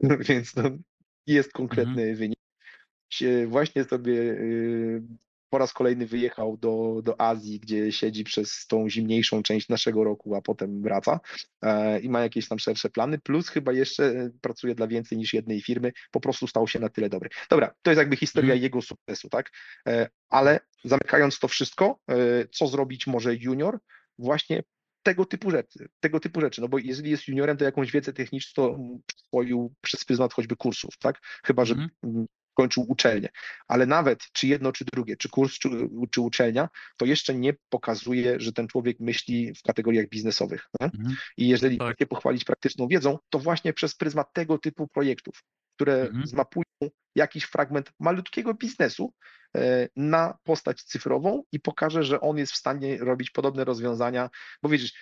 więc no, jest Mhm. konkretny wynik. Się Właśnie sobie y, po raz kolejny wyjechał do, do Azji, gdzie siedzi przez tą zimniejszą część naszego roku, a potem wraca e, i ma jakieś tam szersze plany, plus chyba jeszcze pracuje dla więcej niż jednej firmy, po prostu stał się na tyle dobry. Dobra, to jest jakby historia mm. jego sukcesu, tak? E, ale zamykając to wszystko, e, co zrobić może junior? Właśnie tego typu rzeczy, tego typu rzeczy, no bo jeżeli jest juniorem, to jakąś wiedzę techniczną to przyswoił przez pryzmat choćby kursów, tak? Chyba, że mm kończył uczelnię. Ale nawet czy jedno, czy drugie, czy kurs, czy, czy uczelnia, to jeszcze nie pokazuje, że ten człowiek myśli w kategoriach biznesowych. Mhm. I jeżeli tak. chcecie pochwalić praktyczną wiedzą, to właśnie przez pryzmat tego typu projektów, które mhm. zmapują jakiś fragment malutkiego biznesu e, na postać cyfrową i pokaże, że on jest w stanie robić podobne rozwiązania, bo widzisz,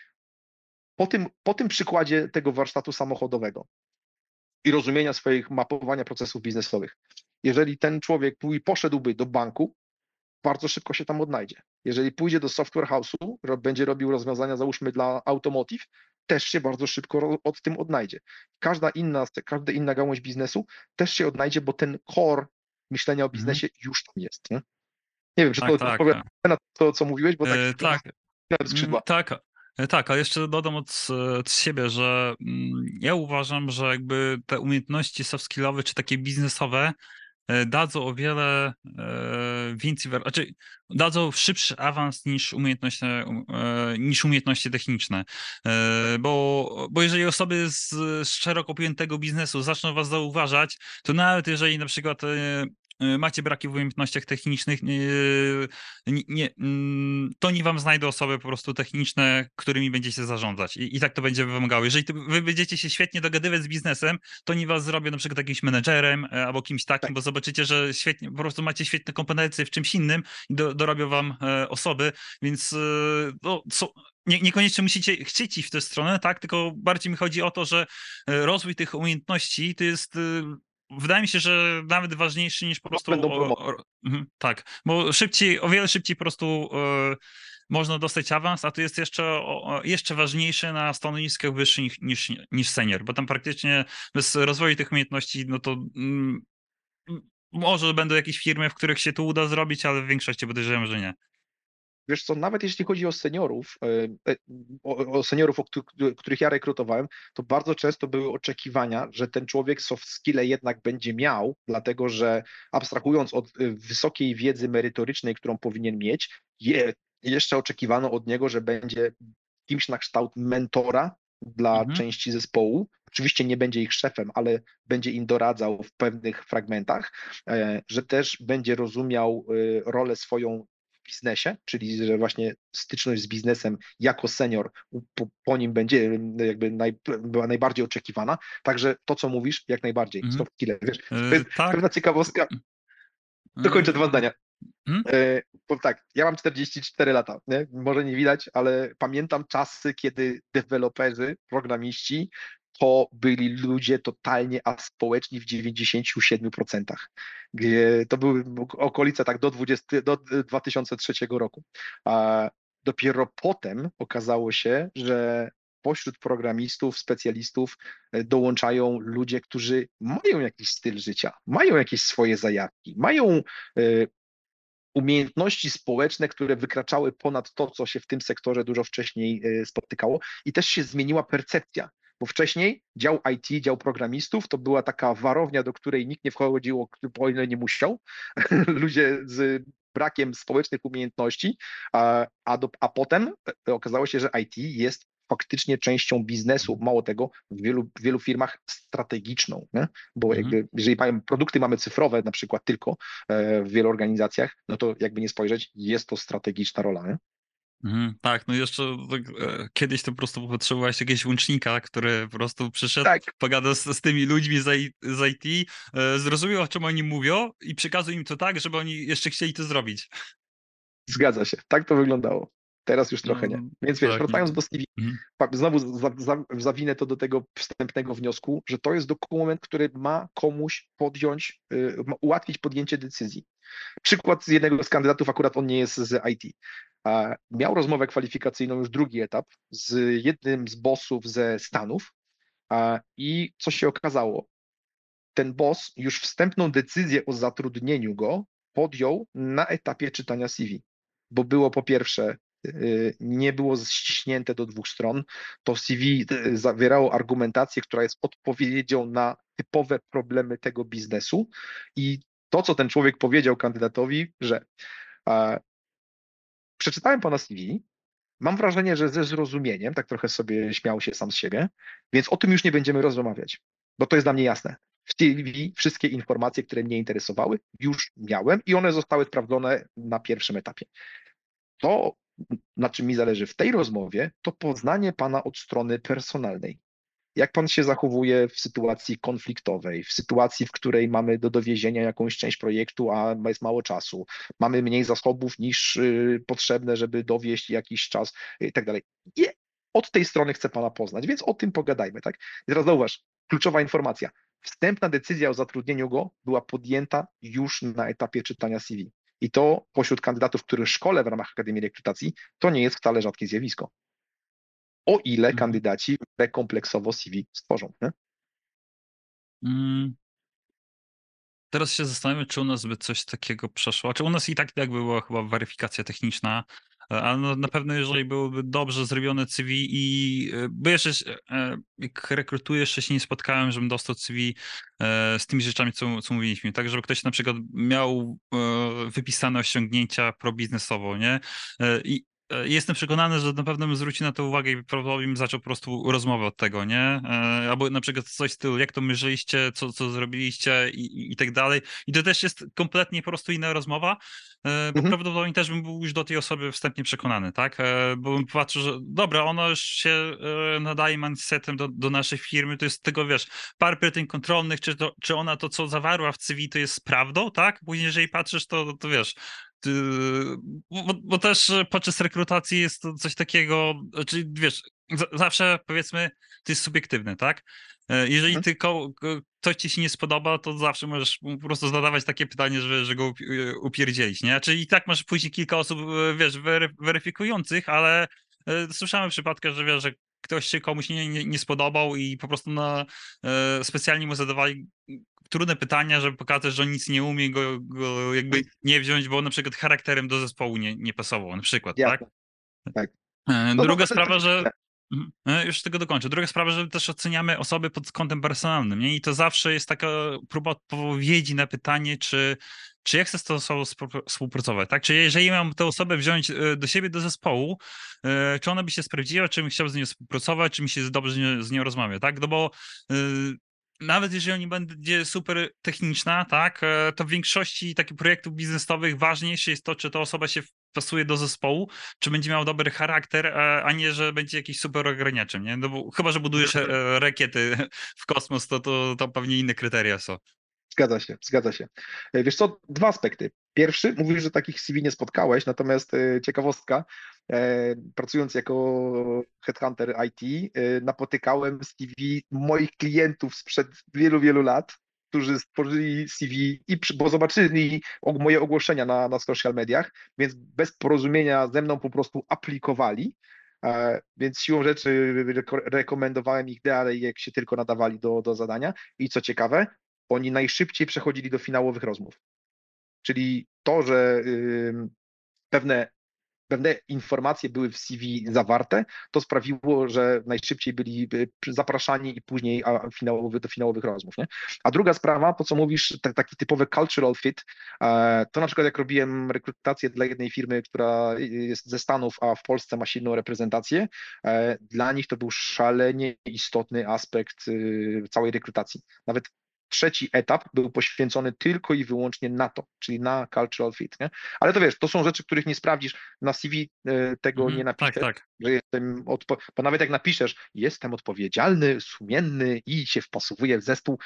po tym, po tym przykładzie tego warsztatu samochodowego i rozumienia swoich mapowania procesów biznesowych, jeżeli ten człowiek poszedłby do banku, bardzo szybko się tam odnajdzie. Jeżeli pójdzie do software house'u, będzie robił rozwiązania, załóżmy dla automotive, też się bardzo szybko od tym odnajdzie. Każda inna, każda inna gałąź biznesu też się odnajdzie, bo ten core myślenia o mhm. biznesie mm. już tam jest. Nie, nie wiem, czy tak, to tak, odpowiada tak. na to, co mówiłeś, bo tak, e, tak. skrzydła. Tak, e, tak, ale jeszcze dodam od, od, siebie, że mm, ja uważam, że jakby te umiejętności soft skillowe czy takie biznesowe dadzą o wiele e, więcej, znaczy dadzą szybszy awans niż umiejętności, e, niż umiejętności techniczne. Bo, bo jeżeli osoby z, z szeroko pojętego biznesu zaczną was zauważać, to nawet jeżeli na przykład macie braki w umiejętnościach technicznych, y, nie, nie, mm, to nie wam znajdą osoby po prostu techniczne, którymi będziecie zarządzać. I, i tak to będzie wymagało. Jeżeli wy będziecie się świetnie dogadywać z biznesem, to nie was zrobią na przykład jakimś menedżerem e, albo kimś takim, tak. bo zobaczycie, że świetnie, po prostu macie świetne kompetencje w czymś innym i do, dorobią wam e, osoby, więc e, no, nie, niekoniecznie musicie chcieć iść w tę stronę, tak? Tylko bardziej mi chodzi o to, że rozwój tych umiejętności to jest wydaje mi się, że nawet ważniejszy niż po prostu. Będą o, o, mhm, tak, bo szybciej, o wiele szybciej po prostu e, można dostać awans, a to jest jeszcze, o, jeszcze ważniejsze na stanowiskach wyższych niż, niż senior, bo tam praktycznie bez rozwoju tych umiejętności, no to mm, może będą jakieś firmy, w których się to uda zrobić, ale w większości podejrzewam, że nie. Wiesz co, nawet jeśli chodzi o seniorów, e, e, o, seniorów, o których ja rekrutowałem, to bardzo często były oczekiwania, że ten człowiek soft skille jednak będzie miał, dlatego że abstrahując od e, wysokiej wiedzy merytorycznej, którą powinien mieć, je, jeszcze oczekiwano od niego, że będzie kimś na kształt mentora dla mhm. części zespołu. Oczywiście nie będzie ich szefem, ale będzie im doradzał w pewnych fragmentach, że też będzie rozumiał rolę swoją biznesie, czyli że właśnie styczność z biznesem jako senior po, po nim będzie jakby naj, była najbardziej oczekiwana. Także to, co mówisz, jak najbardziej. Mm. Soft killer, wiesz. To jest tak. pewna ciekawostka. Dokończę dwa zdania. Hmm? Bo tak, ja mam 44 lata, nie? może nie widać, ale pamiętam czasy, kiedy deweloperzy, programiści to byli ludzie totalnie aspołeczni w 97%, gdzie to były okolice tak do, 20, do 2003 roku. A dopiero potem okazało się, że pośród programistów, specjalistów e, dołączają ludzie, którzy mają jakiś styl życia, mają jakieś swoje zajawki, mają e, umiejętności społeczne, które wykraczały ponad to, co się w tym sektorze dużo wcześniej e, spotykało i też się zmieniła percepcja bo wcześniej dział IT, dział programistów to była taka warownia, do której nikt nie wchodził, o ile nie musiał. Ludzie z brakiem społecznych umiejętności, a, a, do, a potem e, okazało się, że IT jest faktycznie częścią biznesu, mało tego, w wielu, w wielu firmach strategiczną, nie? bo mhm. jakby, jeżeli mamy, produkty mamy cyfrowe na przykład tylko e, w wielu organizacjach, no to jakby nie spojrzeć, jest to strategiczna rola. Nie? Mhm, tak, no jeszcze tak, e, kiedyś to po prostu potrzebowałeś jakiegoś łącznika, który po prostu przyszedł, tak. pogadał z, z, tymi ludźmi z, z IT, e, zrozumiał o czym oni mówią i przekazał im to tak, żeby oni jeszcze chcieli to zrobić. Zgadza się, tak to wyglądało. Teraz już trochę no, nie. Więc wiesz, tak, wracając do CV, mhm. znowu za, za, zawinę to do tego wstępnego wniosku, że to jest dokument, który ma komuś podjąć, y, ma ułatwić podjęcie decyzji. Przykład z jednego z kandydatów, akurat on nie jest z IT. Miał rozmowę kwalifikacyjną, już drugi etap, z jednym z bossów ze Stanów i co się okazało? Ten boss już wstępną decyzję o zatrudnieniu go podjął na etapie czytania CV, bo było po pierwsze y, nie było ściśnięte do dwóch stron. To CV y, zawierało argumentację, która jest odpowiedzią na typowe problemy tego biznesu i to, co ten człowiek powiedział kandydatowi, że przeczytałem pana CV, mam wrażenie, że ze zrozumieniem, tak trochę sobie śmiał się sam z siebie, więc o tym już nie będziemy rozmawiać, bo to jest dla mnie jasne. W CV wszystkie informacje, które mnie interesowały, już miałem i one zostały sprawdzone na pierwszym etapie. To, na czym mi zależy w tej rozmowie, to poznanie pana od strony personalnej jak pan się zachowuje w sytuacji konfliktowej, w sytuacji, w której mamy do dowiezienia jakąś część projektu, a jest mało czasu, mamy mniej zasobów niż y, potrzebne, żeby dowieść jakiś czas i tak dalej. I od tej strony chcę pana poznać, więc o tym pogadajmy, tak? I teraz zauważ, kluczowa informacja. Wstępna decyzja o zatrudnieniu go była podjęta już na etapie czytania CV. I to pośród kandydatów, których szkole w ramach Akademii Rekrutacji, to nie jest wcale rzadkie zjawisko o ile Mhm. kandydaci kompleksowo CV stworzą. Nie? Mm. Teraz się zastanawiam, czy u nas by coś takiego przeszło. Czy u nas i tak jakby była chyba weryfikacja techniczna, e, ale no, na pewno jeżeli byłoby dobrze zrobione CV i e, bo jeszcze e, jak rekrutuję, jeszcze się nie spotkałem, żebym dostał CV z tymi rzeczami, co, co mówiliśmy. Tak, żeby ktoś na przykład miał wypisane osiągnięcia probiznesowo, nie? I jestem przekonany, że na pewno bym zwrócił na to uwagę i prawdopodobnie bym zaczął po prostu rozmowę od tego, nie? E, albo na przykład coś w stylu, jak to myśleliście, co, co zrobiliście i, i, i tak dalej. I to też jest kompletnie po prostu inna rozmowa, e, bo mhm. prawdopodobnie też bym był już do tej osoby wstępnie przekonany, tak? Bo bym patrzył, że dobra, ona już się nadaje mindsetem do, do naszej firmy, to jest tego, wiesz, par pytań kontrolnych, czy, to, czy ona to, co zawarła w CV, to jest prawdą, tak? Później, jeżeli patrzysz, to, to wiesz, bo, bo, też podczas rekrutacji jest to coś takiego, czyli wiesz, zawsze powiedzmy, to jest subiektywne, tak? E, jeżeli mhm. ty ko, ktoś ci się nie spodoba, to zawsze możesz po prostu zadawać takie pytanie, że, że go e, upierdzielić, nie? Czyli i tak masz później kilka osób, e, wiesz, weryfikujących, ale słyszałem przypadkę, że wiesz, że ktoś się komuś nie, nie, nie spodobał i po prostu na, specjalnie mu zadawali trudne pytania, żeby pokazać, że on nic nie umie, go, go jakby nie wziąć, bo na przykład charakterem do zespołu nie, nie pasował, na przykład, ja, tak? Tak. E, no druga sprawa, że mhm, e, już tego dokończę. Druga sprawa, że też oceniamy osoby pod kątem personalnym, nie? I to zawsze jest taka próba odpowiedzi na pytanie, czy, czy ja chcę z tą osobą współpracować, tak? Czy jeżeli mam tę osobę wziąć e, do siebie, do zespołu, czy ona by się sprawdziła, czy bym chciał z nią współpracować, czy mi się dobrze z nią, rozmawia, tak? No bo nawet jeżeli oni będzie super techniczna, tak, e, to w większości takich projektów biznesowych ważniejsze jest to, czy ta osoba się pasuje do zespołu, czy będzie miał dobry charakter, e, a nie, że będzie jakiś super ograniaczem, nie? No bo chyba, że budujesz e, rakiety w kosmos, to, to, to pewnie inne kryteria są. Zgadza się, zgadza się. Wiesz co, dwa aspekty. Pierwszy, mówisz, że takich CV nie spotkałeś, natomiast ciekawostka, E, pracując jako headhunter IT, e, napotykałem CV moich klientów sprzed wielu, wielu lat, którzy stworzyli CV, i, bo zobaczyli moje ogłoszenia na, na social mediach, więc bez porozumienia ze mną po prostu aplikowali. E, więc siłą rzeczy rekomendowałem ich dalej, jak się tylko nadawali do, do zadania. I co ciekawe, oni najszybciej przechodzili do finałowych rozmów. Czyli to, że pewne pewne informacje były w CV zawarte, to sprawiło, że najszybciej byli zapraszani i później do finałowych rozmów. Nie? A druga sprawa, to co mówisz, taki typowy cultural fit, e, to na przykład jak robiłem rekrutację dla jednej firmy, która jest ze Stanów, a w Polsce ma silną reprezentację, e, dla nich to był szalenie istotny aspekt y, całej rekrutacji. Nawet trzeci etap był poświęcony tylko i wyłącznie na to, czyli na cultural fit. Nie? Ale to wiesz, to są rzeczy, których nie sprawdzisz na CV, e, tego mm, nie napiszesz, tak, tak. że jestem, odpo- bo nawet jak napiszesz, jestem odpowiedzialny, sumienny i się wpasowuję w zespół,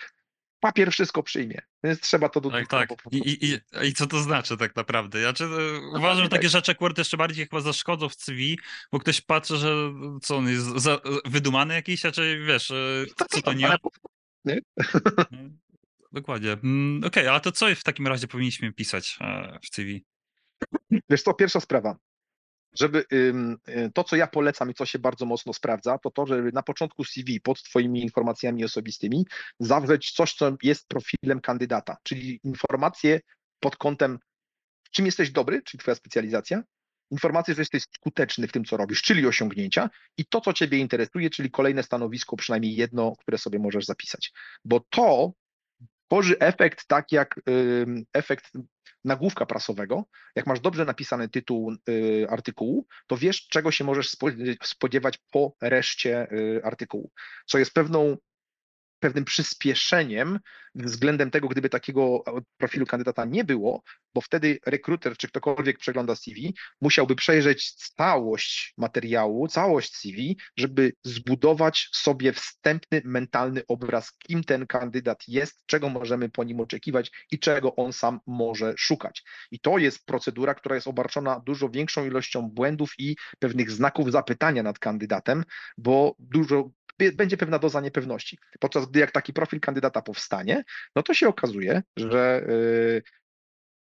papier wszystko przyjmie, więc trzeba to do Tak, tak. I, i, I, co to znaczy tak naprawdę? Ja czy, no uważam, że takie tak. rzeczy akurat jeszcze bardziej chyba zaszkodzą w CV, bo ktoś patrzy, że co on jest za, wydumany jakiś, a czy wiesz, e, co to nie nie? Mm, dokładnie. Mm, okej, okay, a to co w takim razie powinniśmy pisać e, w CV? Wiesz co, pierwsza sprawa. Żeby y, to, co ja polecam i co się bardzo mocno sprawdza, to to, żeby na początku CV pod Twoimi informacjami osobistymi zawrzeć coś, co jest profilem kandydata, czyli informacje pod kątem czym jesteś dobry, czyli twoja specjalizacja, informacje, że jesteś skuteczny w tym, co robisz, czyli osiągnięcia i to, co ciebie interesuje, czyli kolejne stanowisko, przynajmniej jedno, które sobie możesz zapisać. Bo to tworzy efekt tak jak efekt nagłówka prasowego. Jak masz dobrze napisany tytuł y, artykułu, to wiesz, czego się możesz spodziewać po reszcie y, artykułu, co jest pewną pewnym przyspieszeniem względem tego, gdyby takiego profilu kandydata nie było, bo wtedy rekruter czy ktokolwiek przegląda CV musiałby przejrzeć całość materiału, całość CV, żeby zbudować sobie wstępny mentalny obraz, kim ten kandydat jest, czego możemy po nim oczekiwać i czego on sam może szukać. I to jest procedura, która jest obarczona dużo większą ilością błędów i pewnych znaków zapytania nad kandydatem, bo dużo będzie pewna doza niepewności. Podczas gdy jak taki profil kandydata powstanie, no to się okazuje, że y,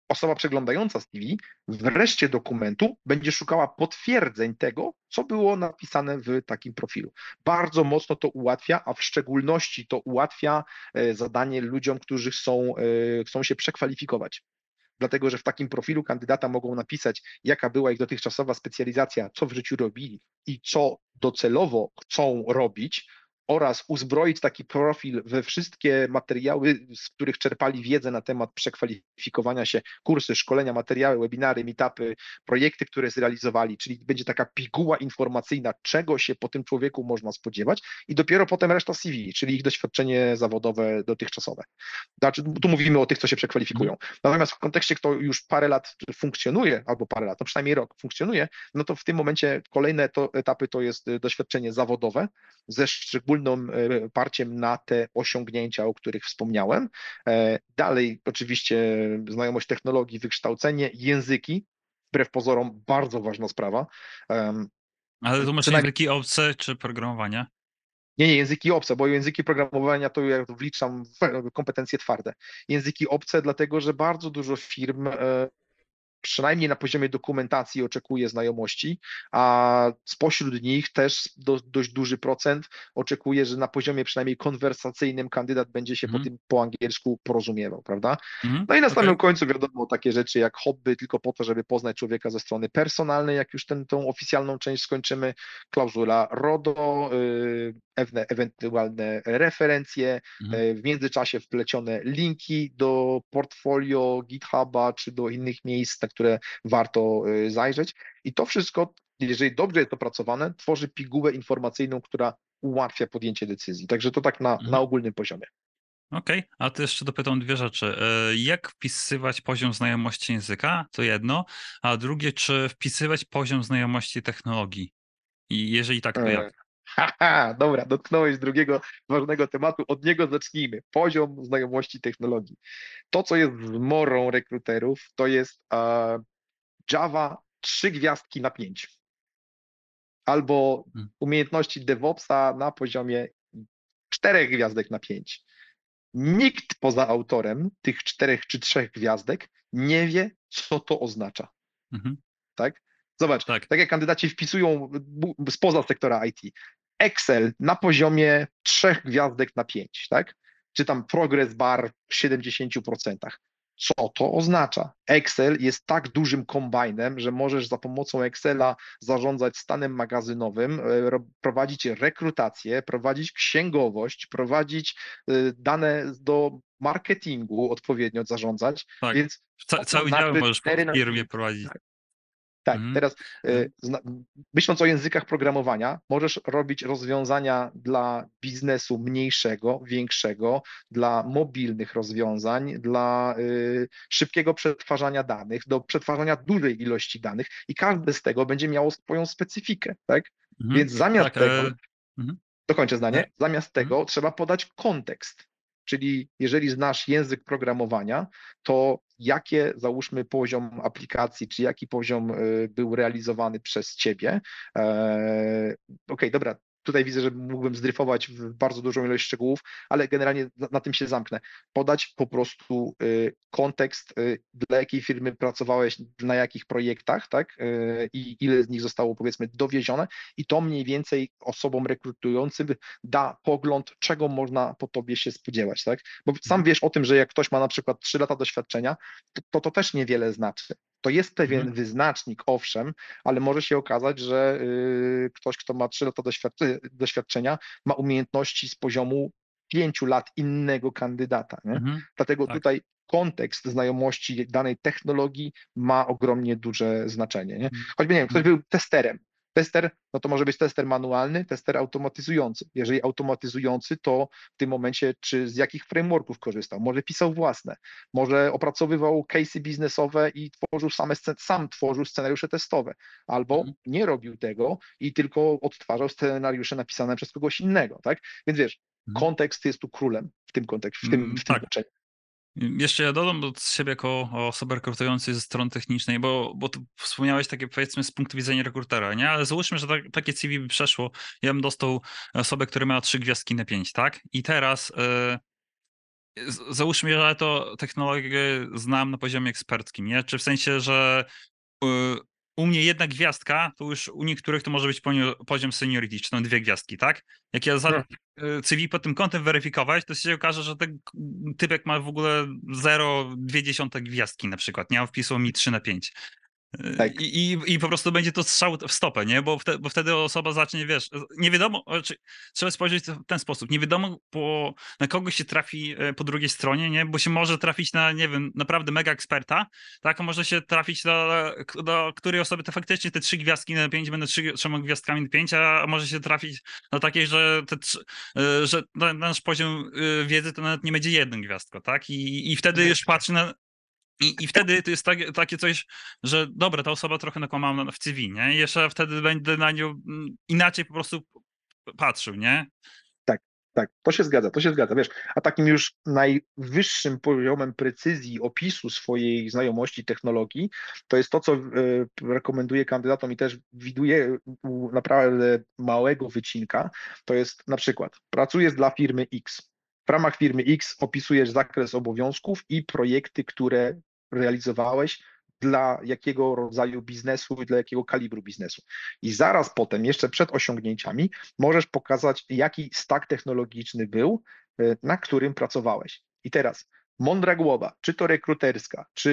osoba przeglądająca CV wreszcie dokumentu będzie szukała potwierdzeń tego, co było napisane w takim profilu. Bardzo mocno to ułatwia, a w szczególności to ułatwia e, zadanie ludziom, którzy chcą, e, chcą się przekwalifikować dlatego że w takim profilu kandydata mogą napisać, jaka była ich dotychczasowa specjalizacja, co w życiu robili i co docelowo chcą robić, oraz uzbroić taki profil we wszystkie materiały, z których czerpali wiedzę na temat przekwalifikowania się, kursy, szkolenia, materiały, webinary, meetupy, projekty, które zrealizowali, czyli będzie taka piguła informacyjna, czego się po tym człowieku można spodziewać i dopiero potem reszta CV, czyli ich doświadczenie zawodowe dotychczasowe. Znaczy, tu mówimy o tych, co się przekwalifikują. Natomiast w kontekście, kto już parę lat funkcjonuje, albo parę lat, no przynajmniej rok funkcjonuje, no to w tym momencie kolejne to etapy to jest doświadczenie zawodowe ze szczególnym szczególnym e, parciem na te osiągnięcia, o których wspomniałem. E, dalej oczywiście znajomość technologii, wykształcenie, języki, wbrew pozorom bardzo ważna sprawa. Ale to masz języki obce czy programowania? Nie, nie, języki obce, bo języki programowania to ja wliczam w kompetencje twarde. Języki obce, dlatego że bardzo dużo firm e, przynajmniej na poziomie dokumentacji oczekuje znajomości, a spośród nich też do, dość duży procent oczekuje, że na poziomie przynajmniej konwersacyjnym kandydat będzie się mm. po tym po angielsku porozumiewał, prawda? Mm. No i na samym okay. końcu wiadomo takie rzeczy jak hobby, tylko po to, żeby poznać człowieka ze strony personalnej, jak już ten, tą oficjalną część skończymy, klauzula RODO, yy, ewentualne referencje, mm. w międzyczasie wplecione linki do portfolio GitHuba czy do innych miejsc, które warto y, zajrzeć. I to wszystko, jeżeli dobrze jest opracowane, tworzy pigułę informacyjną, która ułatwia podjęcie decyzji. Także to tak na, mhm. na ogólnym poziomie. Okej, okay. a to jeszcze dopytam dwie rzeczy. E, jak wpisywać poziom znajomości języka? To jedno. A drugie, czy wpisywać poziom znajomości technologii? I jeżeli tak, to jak? E, haha, dobra, dotknąłeś drugiego ważnego tematu, od niego zacznijmy. Poziom znajomości technologii. To, co jest zmorą rekruterów, to jest uh, Java trzy gwiazdki na pięć. Albo hmm. umiejętności DevOpsa na poziomie czterech gwiazdek na pięć. Nikt poza autorem tych czterech czy trzech gwiazdek nie wie, co to oznacza. Mhm. Tak? Zobacz, tak. tak jak kandydaci wpisują spoza sektora IT, Excel na poziomie trzech gwiazdek na pięć, tak? Czy tam progress bar w 70%. Co to oznacza? Excel jest tak dużym kombajnem, że możesz za pomocą Excela zarządzać stanem magazynowym, e, prowadzić rekrutację, prowadzić księgowość, prowadzić e, dane do marketingu odpowiednio zarządzać. Tak. Więc Ca cały dział możesz w firmie prowadzić. Tak. Tak, mhm. teraz y, myśląc o językach programowania, możesz robić rozwiązania dla biznesu mniejszego, większego, dla mobilnych rozwiązań, dla y, szybkiego przetwarzania danych, do przetwarzania dużej ilości danych i każde z tego będzie miało swoją specyfikę, tak? Mhm. Więc zamiast tak, tego, e... mhm. dokończę zdanie, zamiast tego mhm. trzeba podać kontekst. Czyli jeżeli znasz język programowania, to jakie załóżmy poziom aplikacji, czy jaki poziom y, był realizowany przez ciebie. E, OK, dobra, tutaj widzę, że mógłbym zdryfować w bardzo dużą ilość szczegółów, ale generalnie na tym się zamknę. Podać po prostu y, kontekst, y, dla jakiej firmy pracowałeś, na jakich projektach, tak, y, i ile z nich zostało powiedzmy dowiezione i to mniej więcej osobom rekrutującym da pogląd, czego można po tobie się spodziewać, tak, bo sam mhm. wiesz o tym, że jak ktoś ma na przykład 3 lata doświadczenia, to to, to też niewiele znaczy, To jest pewien Mhm. wyznacznik, owszem, ale może się okazać, że y, ktoś, kto ma 3 lata doświadczenia, ma umiejętności z poziomu 5 lat innego kandydata. Mhm. Dlatego Tak. tutaj kontekst znajomości danej technologii ma ogromnie duże znaczenie. Nie? Mhm. Choćby nie wiem, ktoś był testerem. Tester, no to może być tester manualny, tester automatyzujący. Jeżeli automatyzujący, to w tym momencie, czy z jakich frameworków korzystał? Może pisał własne, może opracowywał case'y biznesowe i tworzył same, sam tworzył scenariusze testowe, albo Mhm. nie robił tego i tylko odtwarzał scenariusze napisane przez kogoś innego, tak? Więc wiesz, Mhm. kontekst jest tu królem w tym kontekście, w tym, Mm, w tym tak. znaczeniu. Jeszcze ja dodam od siebie jako osoby rekrutującej ze strony technicznej, bo, bo wspomniałeś takie powiedzmy z punktu widzenia rekrutera, nie? Ale załóżmy, że tak, takie CV by przeszło, ja bym dostał osobę, która miała trzy gwiazdki na pięć, tak? I teraz e, załóżmy, że to technologię znam na poziomie eksperckim, nie? Czy w sensie, że e, u mnie jedna gwiazdka, to już u niektórych to może być poziom seniority, czy tam dwie gwiazdki, tak? Jak ja za, Mhm. e, CV pod tym kątem weryfikować, to się okaże, że ten typek ma w ogóle 0,2 gwiazdki na przykład, nie? A wpisał mi 3 na 5. E, Tak. I, i, I po prostu będzie to strzał w stopę, nie? Bo, wte, bo wtedy osoba zacznie, wiesz, nie wiadomo, znaczy, trzeba spojrzeć w ten sposób, nie wiadomo po, na kogo się trafi e, po drugiej stronie, nie? Bo się może trafić na, nie wiem, naprawdę mega eksperta, tak? A może się trafić do, do której osoby to faktycznie te trzy gwiazdki na pięć będą trzy, trzema gwiazdkami na pięć, a może się trafić na takiej, że, te, e, że na- nasz poziom e, wiedzy to nawet nie będzie jedną gwiazdką, tak? I, i wtedy już patrzy na, i, I wtedy to jest takie, takie coś, że dobra, ta osoba trochę nakłamała na- w CV, nie? I jeszcze wtedy będę na nią mm, inaczej po prostu patrzył, nie? Tak, to się zgadza, to się zgadza, wiesz, a takim już najwyższym poziomem precyzji opisu swojej znajomości technologii, to jest to, co e, rekomenduję kandydatom i też widuję u naprawdę małego wycinka, to jest na przykład pracujesz dla firmy X. W ramach firmy X opisujesz zakres obowiązków i projekty, które realizowałeś dla jakiego rodzaju biznesu i dla jakiego kalibru biznesu. I zaraz potem, jeszcze przed osiągnięciami, możesz pokazać, jaki stack technologiczny był, y, na którym pracowałeś. I teraz mądra głowa, czy to rekruterska, czy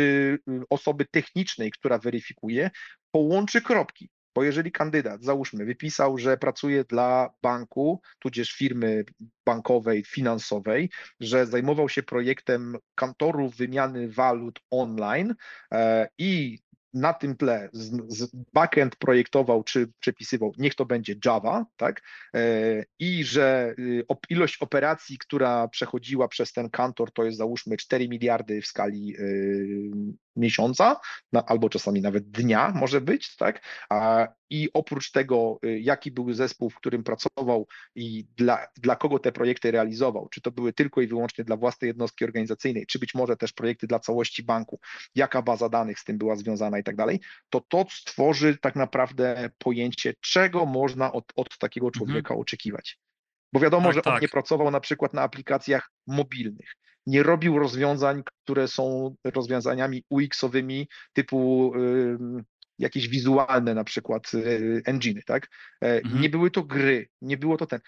y, osoby technicznej, która weryfikuje, połączy kropki. Bo jeżeli kandydat, załóżmy, wypisał, że pracuje dla banku, tudzież firmy bankowej, finansowej, że zajmował się projektem kantorów wymiany walut online e, i na tym tle backend projektował czy przepisywał, niech to będzie Java, tak? E, I że y, ilość operacji, która przechodziła przez ten kantor, to jest załóżmy 4 miliardy w skali y, miesiąca, na, albo czasami nawet dnia może być, tak? A, I oprócz tego, y, jaki był zespół, w którym pracował i dla, dla kogo te projekty realizował, czy to były tylko i wyłącznie dla własnej jednostki organizacyjnej, czy być może też projekty dla całości banku, jaka baza danych z tym była związana i tak dalej, to to stworzy tak naprawdę pojęcie, czego można od, od takiego człowieka oczekiwać. Bo wiadomo, Tak, że on tak. nie pracował na przykład na aplikacjach mobilnych, nie robił rozwiązań, które są rozwiązaniami UX-owymi typu jakieś wizualne na przykład y, enginy, tak? E, Mhm. Nie były to gry, nie było to ten.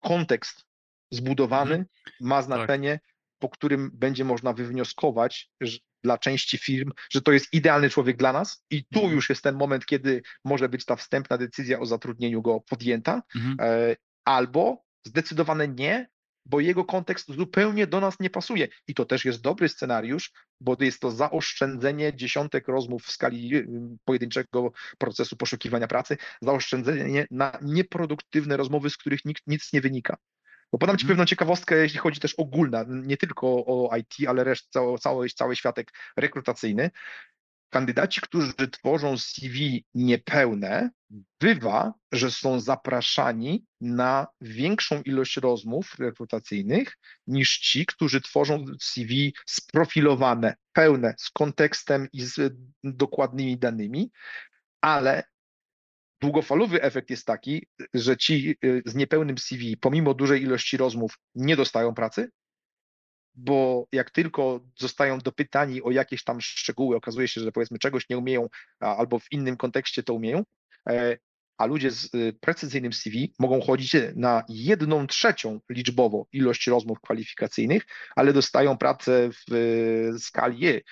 Kontekst zbudowany Mhm. ma znaczenie, po którym będzie można wywnioskować że, dla części firm, że to jest idealny człowiek dla nas i tu Mhm. już jest ten moment, kiedy może być ta wstępna decyzja o zatrudnieniu go podjęta, Mhm. e, albo zdecydowane nie, bo jego kontekst zupełnie do nas nie pasuje. I to też jest dobry scenariusz, bo jest to zaoszczędzenie dziesiątek rozmów w skali y, pojedynczego procesu poszukiwania pracy, zaoszczędzenie na nieproduktywne rozmowy, z których nikt, nic nie wynika. Bo podam Ci Mhm. pewną ciekawostkę, jeśli chodzi też ogólna, nie tylko o IT, ale reszt, cały, cały, cały światek rekrutacyjny. Kandydaci, którzy tworzą CV niepełne, bywa, że są zapraszani na większą ilość rozmów rekrutacyjnych niż ci, którzy tworzą CV sprofilowane, pełne, z kontekstem i z dokładnymi danymi, ale długofalowy efekt jest taki, że ci y, z niepełnym CV, pomimo dużej ilości rozmów, nie dostają pracy, bo jak tylko zostają dopytani o jakieś tam szczegóły, okazuje się, że powiedzmy czegoś nie umieją, albo w innym kontekście to umieją, e, a ludzie z y, precyzyjnym CV mogą chodzić na jedną trzecią liczbowo ilość rozmów kwalifikacyjnych, ale dostają pracę w y, skali y,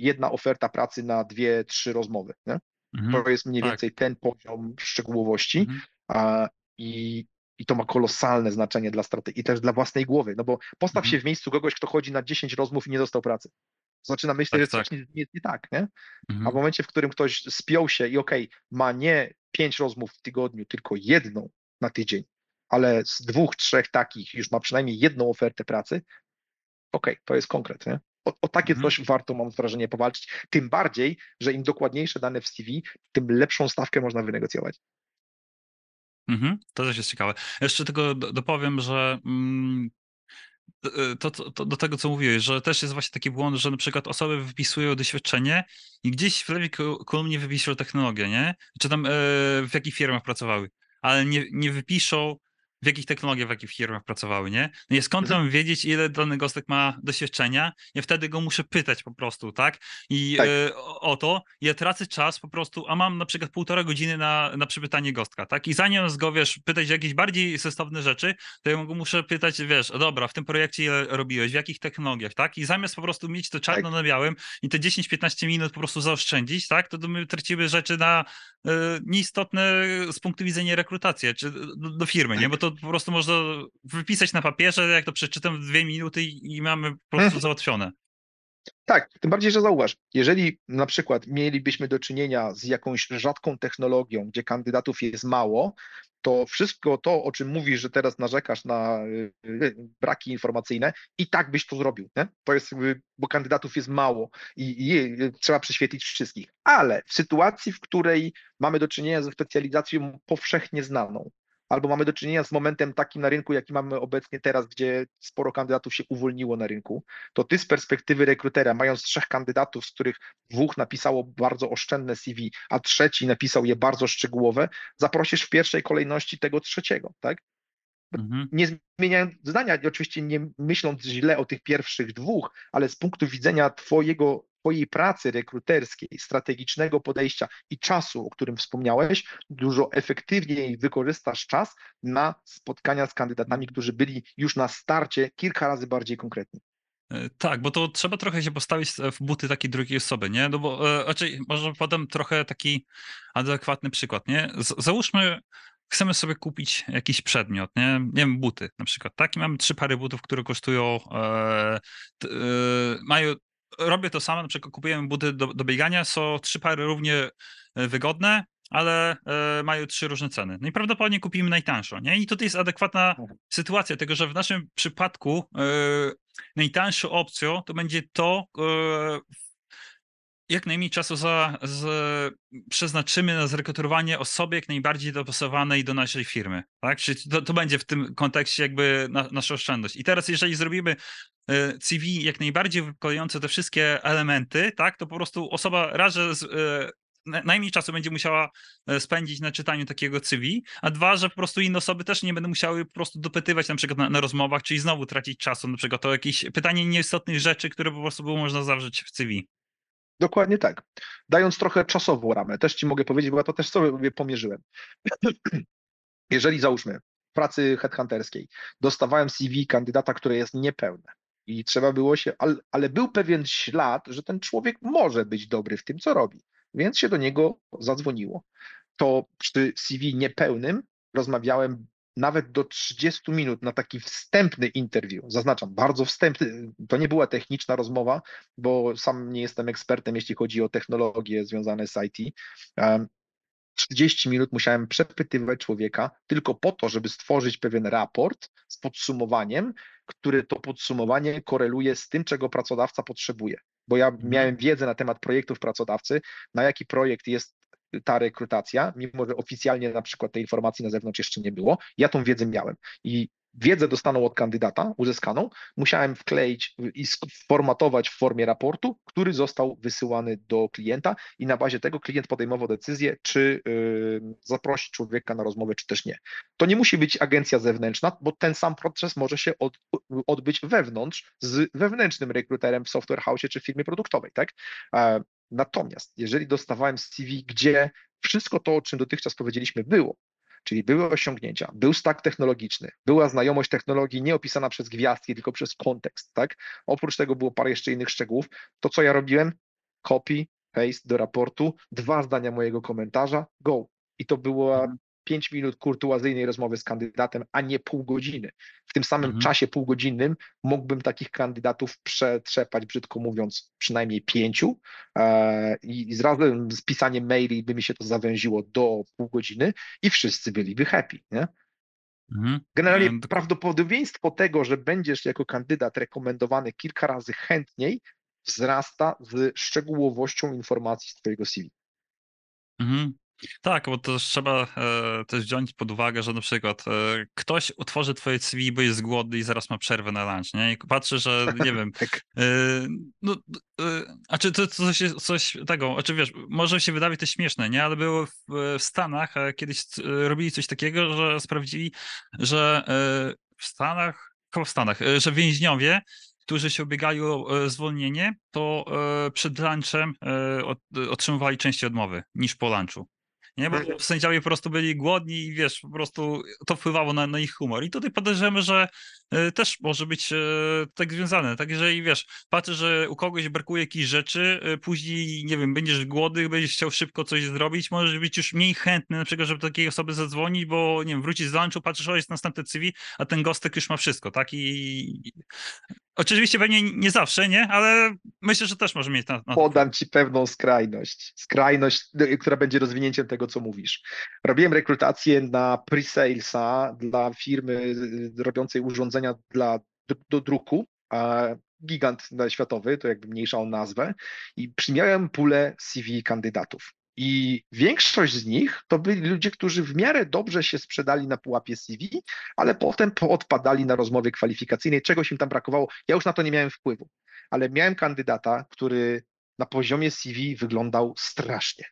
jedna oferta pracy na dwie, trzy rozmowy. Nie? Mhm, to jest mniej tak. więcej ten poziom szczegółowości mhm. a, i, i to ma kolosalne znaczenie dla strategii i też dla własnej głowy, no bo postaw mhm. się w miejscu kogoś, kto chodzi na 10 rozmów i nie dostał pracy. Zaczyna myśleć, tak, że coś tak. nie, nie, nie, tak, nie? Mhm. A w momencie, w którym ktoś spiął się i okej, okay, ma nie pięć rozmów w tygodniu, tylko jedną na tydzień, ale z dwóch, trzech takich już ma przynajmniej jedną ofertę pracy, okej, okay, to jest konkret, nie? O, o takie mhm. coś warto, mam wrażenie, powalczyć. Tym bardziej, że im dokładniejsze dane w CV, tym lepszą stawkę można wynegocjować. Mhm, to też jest ciekawe. Jeszcze tylko dopowiem, że mm, E, to, to, to, do tego, co mówiłeś, że też jest właśnie taki błąd, że na przykład osoby wypisują doświadczenie i gdzieś w lewej kolumnie wypisują technologię, nie? Czy tam e, w jakich firmach pracowały, ale nie, nie wypiszą w jakich technologiach, w jakich firmach pracowały, nie? No i skąd mhm. mam wiedzieć, ile dany gostek ma doświadczenia? Ja wtedy go muszę pytać po prostu, tak? I tak. Y, o to ja tracę czas po prostu, a mam na przykład półtora godziny na, na przypytanie gostka, tak? I zanim go, wiesz, pytać jakieś bardziej sensowne rzeczy, to ja go muszę pytać, wiesz, dobra, w tym projekcie ile robiłeś, w jakich technologiach, tak? I zamiast po prostu mieć to czarno tak. na białym i te 10-15 minut po prostu zaoszczędzić, tak? To my tracimy rzeczy na y, nieistotne z punktu widzenia rekrutacji, czy do, do firmy, tak. nie? Bo to po prostu można wypisać na papierze, jak to przeczytam w dwie minuty i mamy po prostu mhm. załatwione. Tak, tym bardziej, że zauważ, jeżeli na przykład mielibyśmy do czynienia z jakąś rzadką technologią, gdzie kandydatów jest mało, to wszystko to, o czym mówisz, że teraz narzekasz na y, y, braki informacyjne, i tak byś to zrobił. Nie? To jest, bo kandydatów jest mało i, i, trzeba prześwietlić wszystkich. Ale w sytuacji, w której mamy do czynienia ze specjalizacją powszechnie znaną, albo mamy do czynienia z momentem takim na rynku, jaki mamy obecnie teraz, gdzie sporo kandydatów się uwolniło na rynku, to ty z perspektywy rekrutera, mając trzech kandydatów, z których dwóch napisało bardzo oszczędne CV, a trzeci napisał je bardzo szczegółowe, zaprosisz w pierwszej kolejności tego trzeciego, tak? Mhm. Nie zmieniając zdania, oczywiście nie myśląc źle o tych pierwszych dwóch, ale z punktu widzenia Twojego Twojej pracy rekruterskiej, strategicznego podejścia i czasu, o którym wspomniałeś, dużo efektywniej wykorzystasz czas na spotkania z kandydatami, którzy byli już na starcie kilka razy bardziej konkretni. E, tak, bo to trzeba trochę się postawić w buty takiej drugiej osoby, nie? No bo raczej może podam trochę taki adekwatny przykład, nie? Z, załóżmy, chcemy sobie kupić jakiś przedmiot, nie? Nie wiem, buty na przykład, tak? I mamy trzy pary butów, które kosztują, e, e, mają robię to samo, na przykład kupujemy buty do, do biegania, są trzy pary równie e, wygodne, ale e, mają trzy różne ceny. No i prawdopodobnie kupimy najtańszą, nie? I tutaj jest adekwatna mhm. sytuacja, tego, że w naszym przypadku e, najtańszą opcją to będzie to, e, jak najmniej czasu za, z, przeznaczymy na zrekrutowanie osoby jak najbardziej dopasowanej do naszej firmy. Tak? Czyli to, to będzie w tym kontekście jakby na, nasza oszczędność. I teraz, jeżeli zrobimy e, CV jak najbardziej wykonujące te wszystkie elementy, tak, to po prostu osoba raz, że z, e, najmniej czasu będzie musiała e, spędzić na czytaniu takiego CV, a dwa, że po prostu inne osoby też nie będą musiały po prostu dopytywać na przykład na, na rozmowach, czyli znowu tracić czasu na przykład o jakieś pytanie nieistotnych rzeczy, które po prostu było można zawrzeć w CV. Dokładnie tak. Dając trochę czasową ramę, też Ci mogę powiedzieć, bo ja to też sobie pomierzyłem. Jeżeli załóżmy w pracy headhunterskiej dostawałem CV kandydata, które jest niepełne i trzeba było się, ale, ale był pewien ślad, że ten człowiek może być dobry w tym, co robi, więc się do niego zadzwoniło. To przy CV niepełnym rozmawiałem nawet do 30 minut na taki wstępny interview. Zaznaczam, bardzo wstępny. To nie była techniczna rozmowa, bo sam nie jestem ekspertem, jeśli chodzi o technologie związane z IT. 30 minut musiałem przepytywać człowieka tylko po to, żeby stworzyć pewien raport z podsumowaniem, który to podsumowanie koreluje z tym, czego pracodawca potrzebuje. Bo ja mhm. miałem wiedzę na temat projektów pracodawcy, na jaki projekt jest ta rekrutacja, mimo że oficjalnie na przykład tej informacji na zewnątrz jeszcze nie było. Ja tą wiedzę miałem i wiedzę dostaną od kandydata uzyskaną, musiałem wkleić i sformatować w formie raportu, który został wysyłany do klienta i na bazie tego klient podejmował decyzję, czy zaprosić człowieka na rozmowę, czy też nie. To nie musi być agencja zewnętrzna, bo ten sam proces może się od, odbyć wewnątrz z wewnętrznym rekruterem w software house czy firmie produktowej, tak? Natomiast jeżeli dostawałem CV, gdzie wszystko to, o czym dotychczas powiedzieliśmy, było. Czyli były osiągnięcia, był stack technologiczny, była znajomość technologii nie opisana przez gwiazdki, tylko przez kontekst, tak? Oprócz tego było parę jeszcze innych szczegółów. To, co ja robiłem, copy, paste do raportu, dwa zdania mojego komentarza, go. I to była Mhm. 5 minut kurtuazyjnej rozmowy z kandydatem, a nie pół godziny. W tym samym Mhm. czasie półgodzinnym mógłbym takich kandydatów przetrzepać, brzydko mówiąc, przynajmniej pięciu e, i z razem z pisaniem maili by mi się to zawęziło do pół godziny i wszyscy byliby happy, nie? Mhm. Generalnie Em, prawdopodobieństwo tego, że będziesz jako kandydat rekomendowany kilka razy chętniej, wzrasta z szczegółowością informacji z twojego CV. Mhm. Tak, bo to trzeba e, też wziąć pod uwagę, że na przykład e, ktoś utworzy twoje CV, bo jest głodny i zaraz ma przerwę na lunch, nie? I patrzy, że nie wiem, Tak. e, no, e, a czy to coś, coś tego, a czy wiesz, może się wydawać to śmieszne, nie? Ale było w, w Stanach e, kiedyś e, robili coś takiego, że sprawdzili, że e, w Stanach, chyba w Stanach, e, że więźniowie którzy się ubiegali o e, zwolnienie, to e, przed lunchem e, otrzymywali częściej odmowy niż po lunchu. Nie, bo Mhm. sędziowie po prostu byli głodni i wiesz, po prostu to wpływało na, na ich humor. I tutaj podejrzewamy, że też może być e, tak związane. Tak, jeżeli wiesz, patrzysz, że u kogoś brakuje jakichś rzeczy, e, później, nie wiem, będziesz głodny, będziesz chciał szybko coś zrobić, możesz być już mniej chętny na przykład, żeby do takiej osoby zadzwonić, bo nie wiem, wrócić z lunchu, patrzysz, o jest następne CV, a ten gostek już ma wszystko, tak? I oczywiście pewnie nie zawsze, nie? Ale myślę, że też może mieć na, na Podam ci pewną skrajność. Skrajność, która będzie rozwinięciem tego, co mówisz. Robiłem rekrutację na pre-salesa dla firmy robiącej urządzenia dla, do, druku. a Gigant światowy, to jakby mniejszą nazwę, i przymiałem pulę CV kandydatów. I większość z nich to byli ludzie, którzy w miarę dobrze się sprzedali na pułapie CV, ale potem odpadali na rozmowie kwalifikacyjnej, czegoś im tam brakowało. Ja już na to nie miałem wpływu, ale miałem kandydata, który na poziomie CV wyglądał strasznie.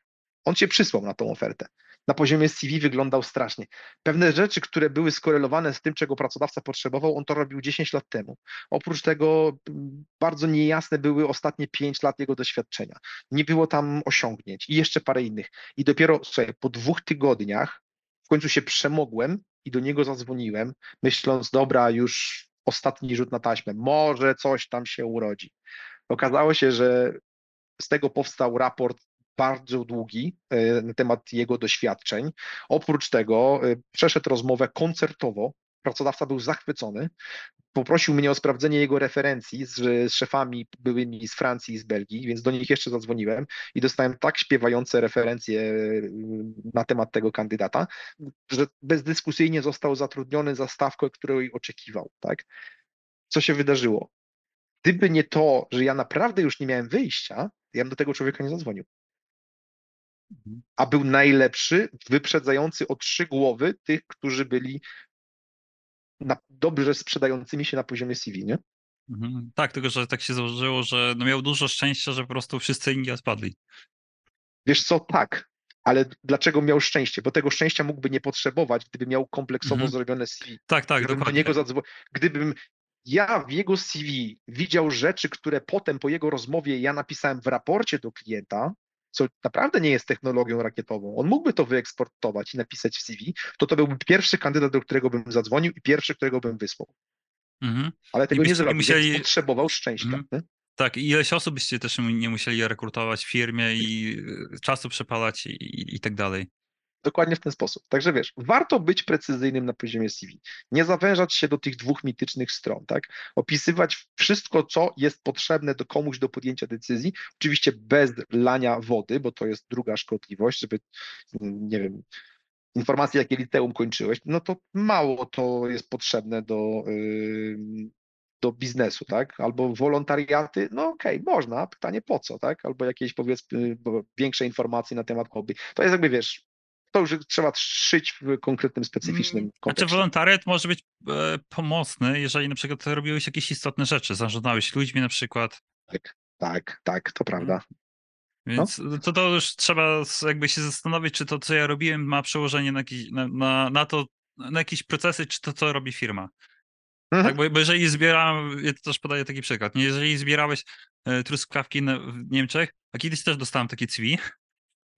On cię przysłał na tą ofertę. Na poziomie CV wyglądał strasznie. Pewne rzeczy, które były skorelowane z tym, czego pracodawca potrzebował, on to robił 10 lat temu. Oprócz tego m, bardzo niejasne były ostatnie 5 lat jego doświadczenia. Nie było tam osiągnięć i jeszcze parę innych. I dopiero słuchaj, po dwóch tygodniach w końcu się przemogłem i do niego zadzwoniłem, myśląc, dobra, już ostatni rzut na taśmę, może coś tam się urodzi. Okazało się, że z tego powstał raport bardzo długi e, na temat jego doświadczeń. Oprócz tego e, przeszedł rozmowę koncertowo. Pracodawca był zachwycony. Poprosił mnie o sprawdzenie jego referencji z, z szefami byłymi z Francji i z Belgii, więc do nich jeszcze zadzwoniłem i dostałem tak śpiewające referencje e, na temat tego kandydata, że bezdyskusyjnie został zatrudniony za stawkę, której oczekiwał. Tak? Co się wydarzyło? Gdyby nie to, że ja naprawdę już nie miałem wyjścia, ja bym do tego człowieka nie zadzwonił. Mhm. A był najlepszy, wyprzedzający o trzy głowy tych, którzy byli na, dobrze sprzedającymi się na poziomie CV, nie? Mhm. Tak, tylko że tak się założyło, że no miał dużo szczęścia, że po prostu wszyscy inni odpadli. Wiesz co, tak, ale dlaczego miał szczęście? Bo tego szczęścia mógłby nie potrzebować, gdyby miał kompleksowo Mhm. zrobione CV. Tak, tak, Gdybym do dokładnie. niego zadzwonił, gdybym ja w jego CV widział rzeczy, które potem po jego rozmowie ja napisałem w raporcie do klienta, co naprawdę nie jest technologią rakietową, on mógłby to wyeksportować i napisać w CV, to to byłby pierwszy kandydat, do którego bym zadzwonił i pierwszy, którego bym wysłał. Mhm. Ale tego nie zrobił, musieli- potrzebował szczęścia. Mhm. Tak, i ileś osób byście też nie musieli rekrutować w firmie i y, czasu przepalać i, i, i tak dalej. Dokładnie w ten sposób. Także wiesz, warto być precyzyjnym na poziomie CV. Nie zawężać się do tych dwóch mitycznych stron, tak? Opisywać wszystko, co jest potrzebne do komuś do podjęcia decyzji, oczywiście bez lania wody, bo to jest druga szkodliwość, żeby, nie wiem, informacje, jakie liceum kończyłeś, no to mało to jest potrzebne do, ym, do biznesu, tak? Albo wolontariaty, no okej, można, pytanie po co, tak? Albo jakieś powiedzmy większe informacje na temat hobby. To jest jakby, wiesz, to już trzeba szyć w konkretnym, specyficznym Znaczy kontekście. wolontariat może być e, pomocny, jeżeli na przykład robiłeś jakieś istotne rzeczy, zarządzałeś ludźmi na przykład, Tak, tak, tak, to prawda. więc to, to już trzeba jakby się zastanowić, czy to, co ja robiłem, ma przełożenie na, jakiś, na, na, na to, na jakieś procesy, czy to, co robi firma. Mhm. Tak, bo, bo jeżeli zbierałem, ja to też podaję taki przykład, jeżeli zbierałeś e, truskawki w Niemczech, a kiedyś też dostałem takie CV,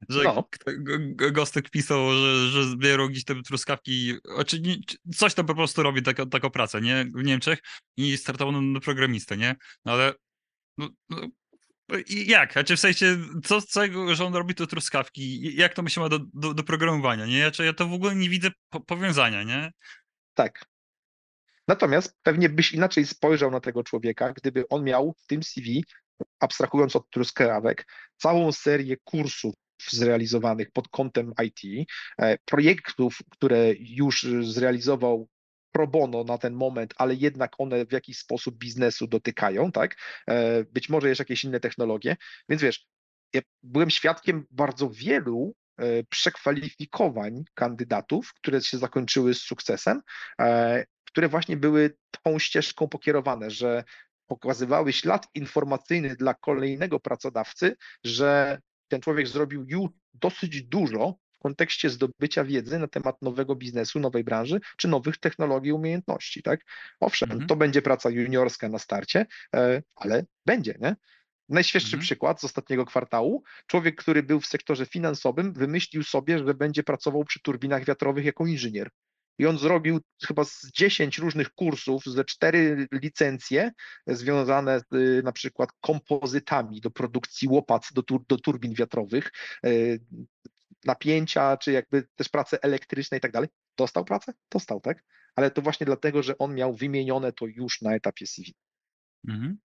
że No. Gostek pisał, że, że zbierał gdzieś te truskawki, czy coś tam po prostu robi taką, taką pracę, nie? W Niemczech i startował na, na programistę, nie? No ale no, no, i jak? A czy w sensie, co z tego, że on robi te truskawki? Jak to się ma do, do, do programowania, nie? Ja to w ogóle nie widzę po, powiązania, nie? Tak. Natomiast pewnie byś inaczej spojrzał na tego człowieka, gdyby on miał w tym CV, abstrahując od truskawek, całą serię kursów zrealizowanych pod kątem IT, e, projektów, które już zrealizował pro bono na ten moment, ale jednak one w jakiś sposób biznesu dotykają, tak? E, Być może jeszcze jakieś inne technologie. Więc wiesz, ja byłem świadkiem bardzo wielu e, przekwalifikowań kandydatów, które się zakończyły z sukcesem, które właśnie były tą ścieżką pokierowane, że pokazywały ślad informacyjny dla kolejnego pracodawcy, że ten człowiek zrobił już dosyć dużo w kontekście zdobycia wiedzy na temat nowego biznesu, nowej branży, czy nowych technologii, umiejętności, tak? Owszem, Mhm. to będzie praca juniorska na starcie, e, ale będzie, nie? Najświeższy Mhm. przykład z ostatniego kwartału. Człowiek, który był w sektorze finansowym, wymyślił sobie, że będzie pracował przy turbinach wiatrowych jako inżynier. I on zrobił chyba z 10 różnych kursów, ze cztery licencje związane z y, na przykład kompozytami do produkcji łopat do, tur, do turbin wiatrowych, y, napięcia, czy jakby też prace elektryczne i tak dalej. Dostał pracę? Dostał, tak? Ale to właśnie dlatego, że on miał wymienione to już na etapie CV. Mhm.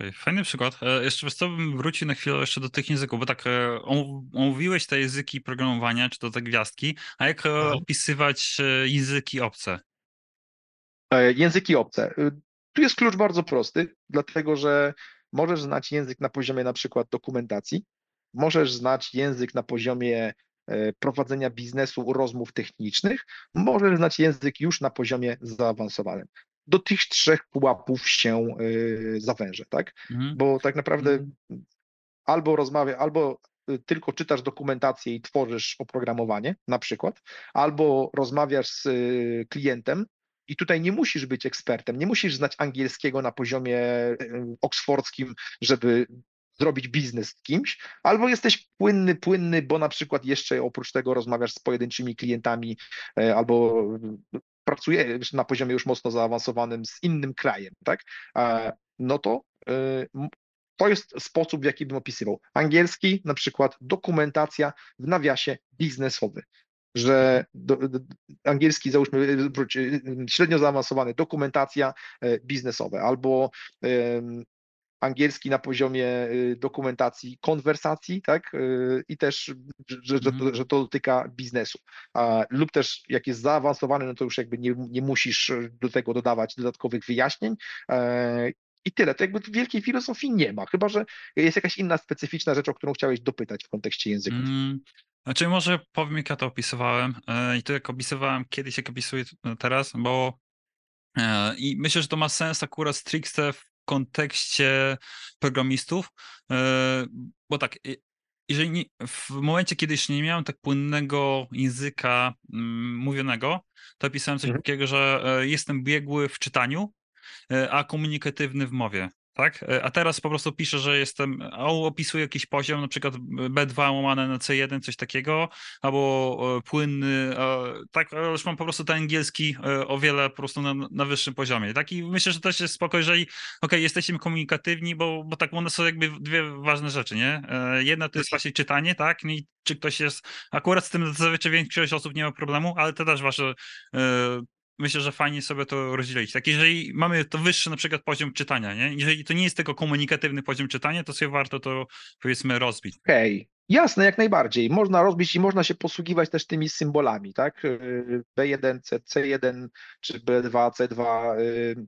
Okej, Fajny przykład. E, Jeszcze wiesz co, bym wrócił na chwilę jeszcze do tych języków, bo tak e, om- omówiłeś te języki programowania, czy to te gwiazdki, a jak Mhm. opisywać języki obce? Języki obce. Tu jest klucz bardzo prosty, dlatego że możesz znać język na poziomie na przykład dokumentacji, możesz znać język na poziomie prowadzenia biznesu, rozmów technicznych, możesz znać język już na poziomie zaawansowanym. Do tych trzech pułapów się y, zawężę, tak? Mhm. Bo tak naprawdę Mhm. albo rozmawia, albo y, tylko czytasz dokumentację i tworzysz oprogramowanie, na przykład, albo rozmawiasz z y, klientem i tutaj nie musisz być ekspertem, nie musisz znać angielskiego na poziomie oksfordzkim, żeby zrobić biznes z kimś, albo jesteś płynny, płynny, bo na przykład jeszcze oprócz tego rozmawiasz z pojedynczymi klientami, albo y, pracujesz na poziomie już mocno zaawansowanym z innym krajem, tak? No to y, to jest sposób, w jaki bym opisywał. Angielski, na przykład dokumentacja w nawiasie biznesowy, że do, do, angielski, załóżmy, wróć, y, średnio zaawansowany, dokumentacja biznesowe, albo angielski na poziomie y, dokumentacji konwersacji, tak, y, i też, że, że, to, Mhm. że to dotyka biznesu. Lub też jak jest zaawansowany, no to już jakby nie, nie musisz do tego dodawać dodatkowych wyjaśnień. E, I tyle. To jakby wielkiej filozofii nie ma, chyba że jest jakaś inna specyficzna rzecz, o którą chciałeś dopytać w kontekście języków. Mm, Znaczy może powiem jak ja to opisywałem e, i to jak opisywałem kiedyś, jak opisuję teraz, bo e, i myślę, że to ma sens akurat stricte w kontekście programistów, e, bo tak, jeżeli nie, w momencie, kiedy jeszcze nie miałem tak płynnego języka mm, mówionego, to pisałem coś Mhm. takiego, że e, jestem biegły w czytaniu, e, a komunikatywny w mowie. Tak? E, A teraz po prostu piszę, że jestem, a opisuję jakiś poziom, na przykład B2 łamane na C1, coś takiego, albo e, płynny, tak, już mam po prostu ten angielski e, o wiele po prostu na, na wyższym poziomie. Tak? I myślę, że też jest spoko, jeżeli okej, jesteśmy komunikatywni, bo, bo tak one są jakby dwie ważne rzeczy, nie? Jedna to jest właśnie czytanie, tak? No i czy ktoś jest, akurat z tym zazwyczaj większość osób nie ma problemu, ale to też wasze myślę, że fajnie sobie to rozdzielić. Tak, jeżeli mamy to wyższy na przykład poziom czytania, nie? Jeżeli to nie jest tylko komunikatywny poziom czytania, to sobie warto to powiedzmy rozbić. Okej, jasne, jak najbardziej. Można rozbić i można się posługiwać też tymi symbolami, tak? Y, B1, C, C1 czy B2, C2, y,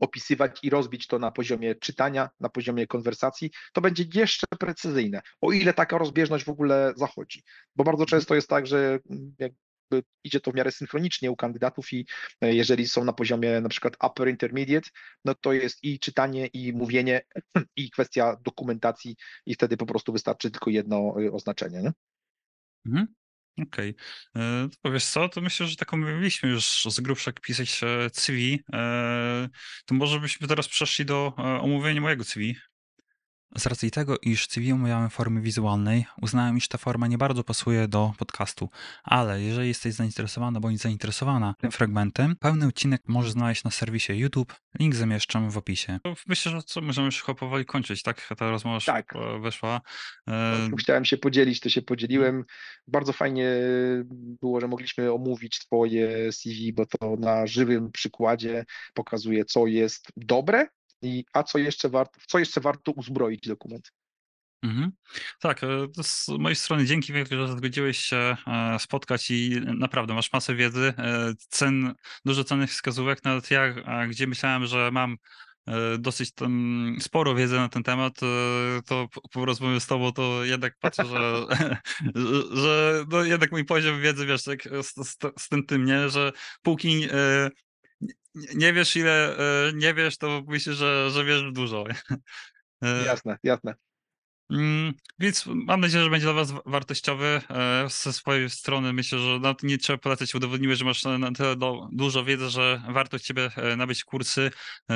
opisywać i rozbić to na poziomie czytania, na poziomie konwersacji, to będzie jeszcze precyzyjne, o ile taka rozbieżność w ogóle zachodzi. Bo bardzo często jest tak, że mm, jakby idzie to w miarę synchronicznie u kandydatów i e, jeżeli są na poziomie na przykład upper intermediate, no to jest i czytanie, i mówienie, i kwestia dokumentacji i wtedy po prostu wystarczy tylko jedno y, oznaczenie. Nie? Mhm. Okej. E, To wiesz co, to myślę, że tak omówiliśmy już z grubsza jak pisać e, CV. To może byśmy teraz przeszli do omówienia mojego CV. Z racji tego, iż CV w formie wizualnej, uznałem, iż ta forma nie bardzo pasuje do podcastu, ale jeżeli jesteś zainteresowany bądź zainteresowana tym fragmentem, pełny odcinek możesz znaleźć na serwisie YouTube, link zamieszczam w opisie. Myślę, że co, możemy już chyba powoli kończyć, tak? Ta rozmowa Tak. szybko wyszła. No, E, Chciałem się podzielić, to się podzieliłem. Bardzo fajnie było, że mogliśmy omówić Twoje CV, bo to na żywym przykładzie pokazuje, co jest dobre i a co jeszcze warto, w co jeszcze warto uzbroić dokument. Mhm. Tak, e, z mojej strony dzięki że zgodziłeś się e, spotkać i naprawdę masz masę wiedzy, e, cen, dużo cennych wskazówek, nawet ja, gdzie myślałem, że mam dosyć tam sporo wiedzy na ten temat, to po- rozmowie z tobą to jednak patrzę, że, że- no jednak mój poziom wiedzy, wiesz, tak z, z, z tym tym, nie, że póki nie- wiesz ile e, nie wiesz, to myślisz, że, że wiesz dużo. E, Jasne, jasne. Mm, Więc mam nadzieję, że będzie dla Was wa- wartościowy. E, Ze swojej strony myślę, że nie trzeba polecać. Udowodniłeś, że masz na tyle dużo wiedzy, że warto Ciebie nabyć kursy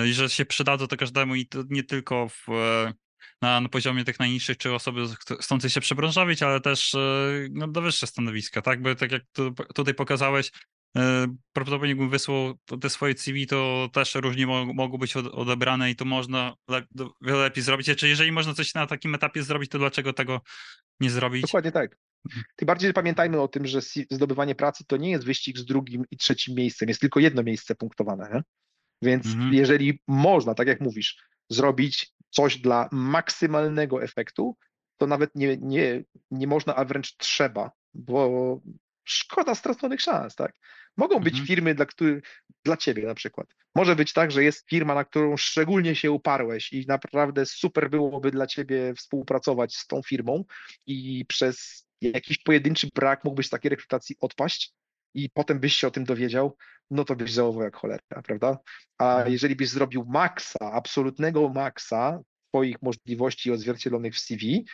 i że się przydadzą to każdemu i to nie tylko w, na, na poziomie tych najniższych, czy osoby ch- chcącej się przebranżawić, ale też no, do wyższe stanowiska, tak? Bo tak jak tu, tutaj pokazałeś, prawdopodobnie jakbym wysłał te swoje CV, to też różnie mo- mogą być od- odebrane i to można le- wiele lepiej zrobić. Czy jeżeli można coś na takim etapie zrobić, to dlaczego tego nie zrobić? Dokładnie tak. Mhm. Tym bardziej pamiętajmy o tym, że zdobywanie pracy to nie jest wyścig z drugim i trzecim miejscem, jest tylko jedno miejsce punktowane. Nie? Więc Mhm. jeżeli można, tak jak mówisz, zrobić coś dla maksymalnego efektu, to nawet nie, nie, nie można, a wręcz trzeba, bo szkoda straconych szans, tak? Mogą być Mhm. firmy, dla, których, dla ciebie na przykład. Może być tak, że jest firma, na którą szczególnie się uparłeś i naprawdę super byłoby dla ciebie współpracować z tą firmą i przez jakiś pojedynczy brak mógłbyś z takiej rekrutacji odpaść i potem byś się o tym dowiedział, no to byś żałował jak cholera, prawda? A Mhm. jeżeli byś zrobił maksa, absolutnego maksa twoich możliwości odzwierciedlonych w CV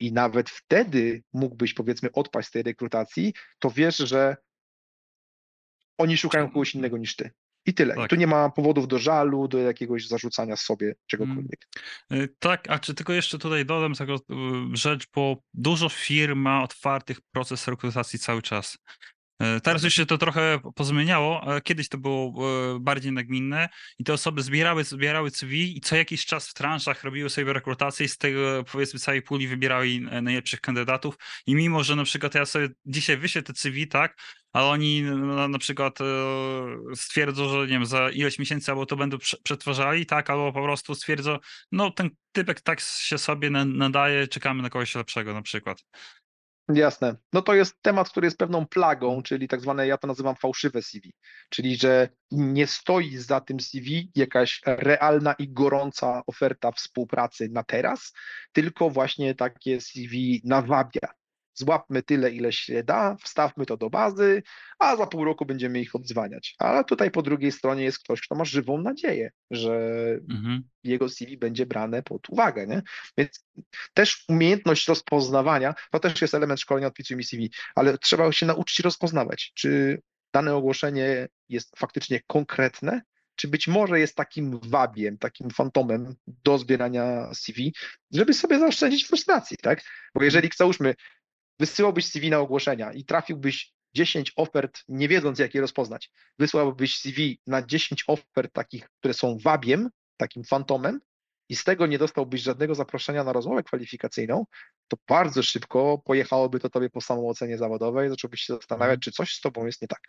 i nawet wtedy mógłbyś powiedzmy odpaść z tej rekrutacji, to wiesz, że oni szukają kogoś innego niż ty. I tyle. I Tak. tu nie ma powodów do żalu, do jakiegoś zarzucania sobie czegokolwiek. Y, Tak, a czy tylko jeszcze tutaj dodam taką y, rzecz, bo dużo firm ma otwartych proces rekrutacji cały czas. Y, Teraz już się to trochę pozmieniało, kiedyś to było y, bardziej nagminne i te osoby zbierały, zbierały CV i co jakiś czas w transzach robiły sobie rekrutację i z tego powiedzmy całej puli wybierały e, najlepszych kandydatów i mimo, że na przykład ja sobie dzisiaj wyślę te CV, tak, ale oni na, na przykład e, stwierdzą, że nie wiem, za ileś miesięcy albo to będą prze- przetwarzali, tak, albo po prostu stwierdzą, no ten typek tak się sobie na- nadaje, czekamy na kogoś lepszego na przykład. Jasne. No to jest temat, który jest pewną plagą, czyli tak zwane, ja to nazywam fałszywe CV, czyli że nie stoi za tym CV jakaś realna i gorąca oferta współpracy na teraz, tylko właśnie takie CV nawabia. Złapmy tyle, ile się da, wstawmy to do bazy, a za pół roku będziemy ich odzwaniać. Ale tutaj po drugiej stronie jest ktoś, kto ma żywą nadzieję, że Mhm. jego CV będzie brane pod uwagę, nie? Więc też umiejętność rozpoznawania, to też jest element szkolenia odpisuj CV, ale trzeba się nauczyć rozpoznawać, czy dane ogłoszenie jest faktycznie konkretne, czy być może jest takim wabiem, takim fantomem do zbierania CV, żeby sobie zaoszczędzić frustracji, tak? Bo jeżeli, załóżmy, wysyłałbyś CV na ogłoszenia i trafiłbyś 10 ofert, nie wiedząc, jak je rozpoznać, wysłałbyś CV na 10 ofert takich, które są wabiem, takim fantomem, i z tego nie dostałbyś żadnego zaproszenia na rozmowę kwalifikacyjną, to bardzo szybko pojechałoby to tobie po samoocenie zawodowej, zacząłbyś się zastanawiać, Mhm. czy coś z tobą jest nie tak.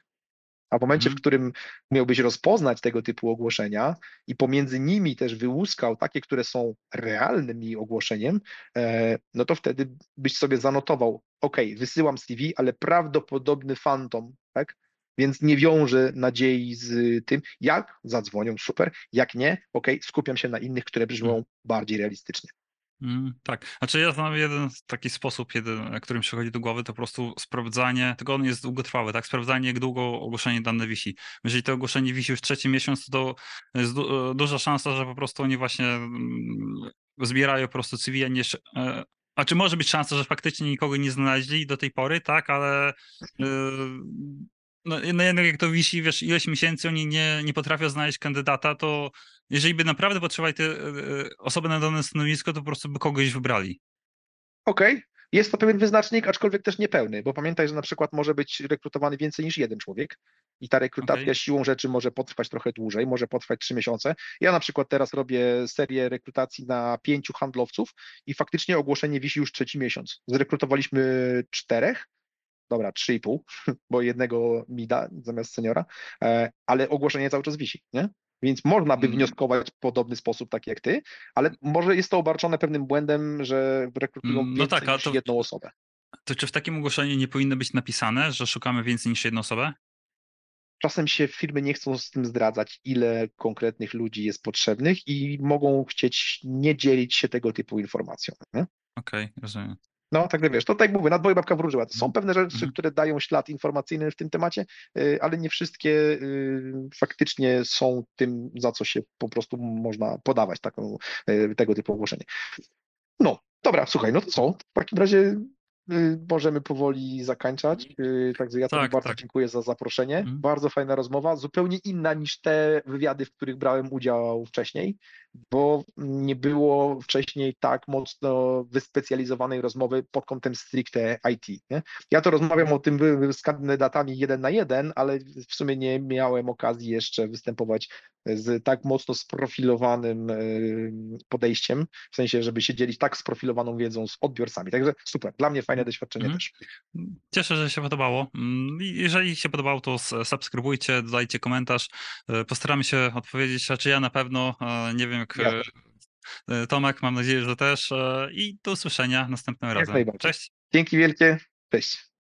A w momencie, w Mhm. którym miałbyś rozpoznać tego typu ogłoszenia i pomiędzy nimi też wyłuskał takie, które są realnym jej ogłoszeniem, e, no to wtedy byś sobie zanotował, OK, wysyłam CV, ale prawdopodobny fantom, tak? Więc nie wiążę nadziei z tym, jak zadzwonią, super, jak nie, OK, skupiam się na innych, które brzmią bardziej realistycznie. Mm, tak. Znaczy ja znam jeden taki sposób, jeden, który mi przychodzi do głowy, to po prostu sprawdzanie, tylko on jest długotrwały, tak? Sprawdzanie, jak długo ogłoszenie dane wisi. Jeżeli to ogłoszenie wisi już trzeci miesiąc, to jest du- duża szansa, że po prostu oni właśnie mm, zbierają po prostu CV, nie... e, A czy może być szansa, że faktycznie nikogo nie znaleźli do tej pory, tak? Ale yy, no jednak jak to wisi, wiesz, ileś miesięcy oni nie, nie potrafią znaleźć kandydata, to jeżeli by naprawdę potrzebowali te e, osoby na dane stanowisko, to po prostu by kogoś wybrali. Okej, jest to pewien wyznacznik, aczkolwiek też niepełny, bo pamiętaj, że na przykład może być rekrutowany więcej niż jeden człowiek i ta rekrutacja Okej. siłą rzeczy może potrwać trochę dłużej, może potrwać trzy miesiące. Ja na przykład teraz robię serię rekrutacji na pięciu handlowców i faktycznie ogłoszenie wisi już trzeci miesiąc. Zrekrutowaliśmy czterech, dobra, trzy i pół, bo jednego mi da zamiast seniora, e, ale ogłoszenie cały czas wisi, nie? Więc można by Mm. wnioskować w podobny sposób, tak jak ty, ale może jest to obarczone pewnym błędem, że rekrutują Mm, no więcej tak, niż to- jedną osobę. To czy w takim ogłoszeniu nie powinno być napisane, że szukamy więcej niż jedną osobę? Czasem się firmy nie chcą z tym zdradzać, ile konkretnych ludzi jest potrzebnych i mogą chcieć nie dzielić się tego typu informacją. Okej, rozumiem. No, tak wiesz, to tak jak mówię, na dwoje babka wróżyła. Są pewne rzeczy, Mhm. które dają ślad informacyjny w tym temacie, y, ale nie wszystkie y, faktycznie są tym, za co się po prostu można podawać taką, y, tego typu ogłoszenie. No, dobra, słuchaj, no to co? W takim razie możemy powoli zakończać. Y, Także ja Tak, bardzo tak. dziękuję za zaproszenie. Mhm. Bardzo fajna rozmowa, zupełnie inna niż te wywiady, w których brałem udział wcześniej, bo nie było wcześniej tak mocno wyspecjalizowanej rozmowy pod kątem stricte IT. Nie? Ja to rozmawiam o tym z kandydatami jeden na jeden, ale w sumie nie miałem okazji jeszcze występować z tak mocno sprofilowanym y, podejściem, w sensie, żeby się dzielić tak sprofilowaną wiedzą z odbiorcami. Także super, dla mnie fajne doświadczenie Mhm. też. Cieszę, że się podobało. Mm, Jeżeli się podobało, to subskrybujcie, dodajcie komentarz. E, Postaramy się odpowiedzieć, znaczy ja na pewno, e, nie wiem jak Ja e, Tomek, mam nadzieję, że też. I do usłyszenia następnym razem. Cześć. Dzięki wielkie, cześć.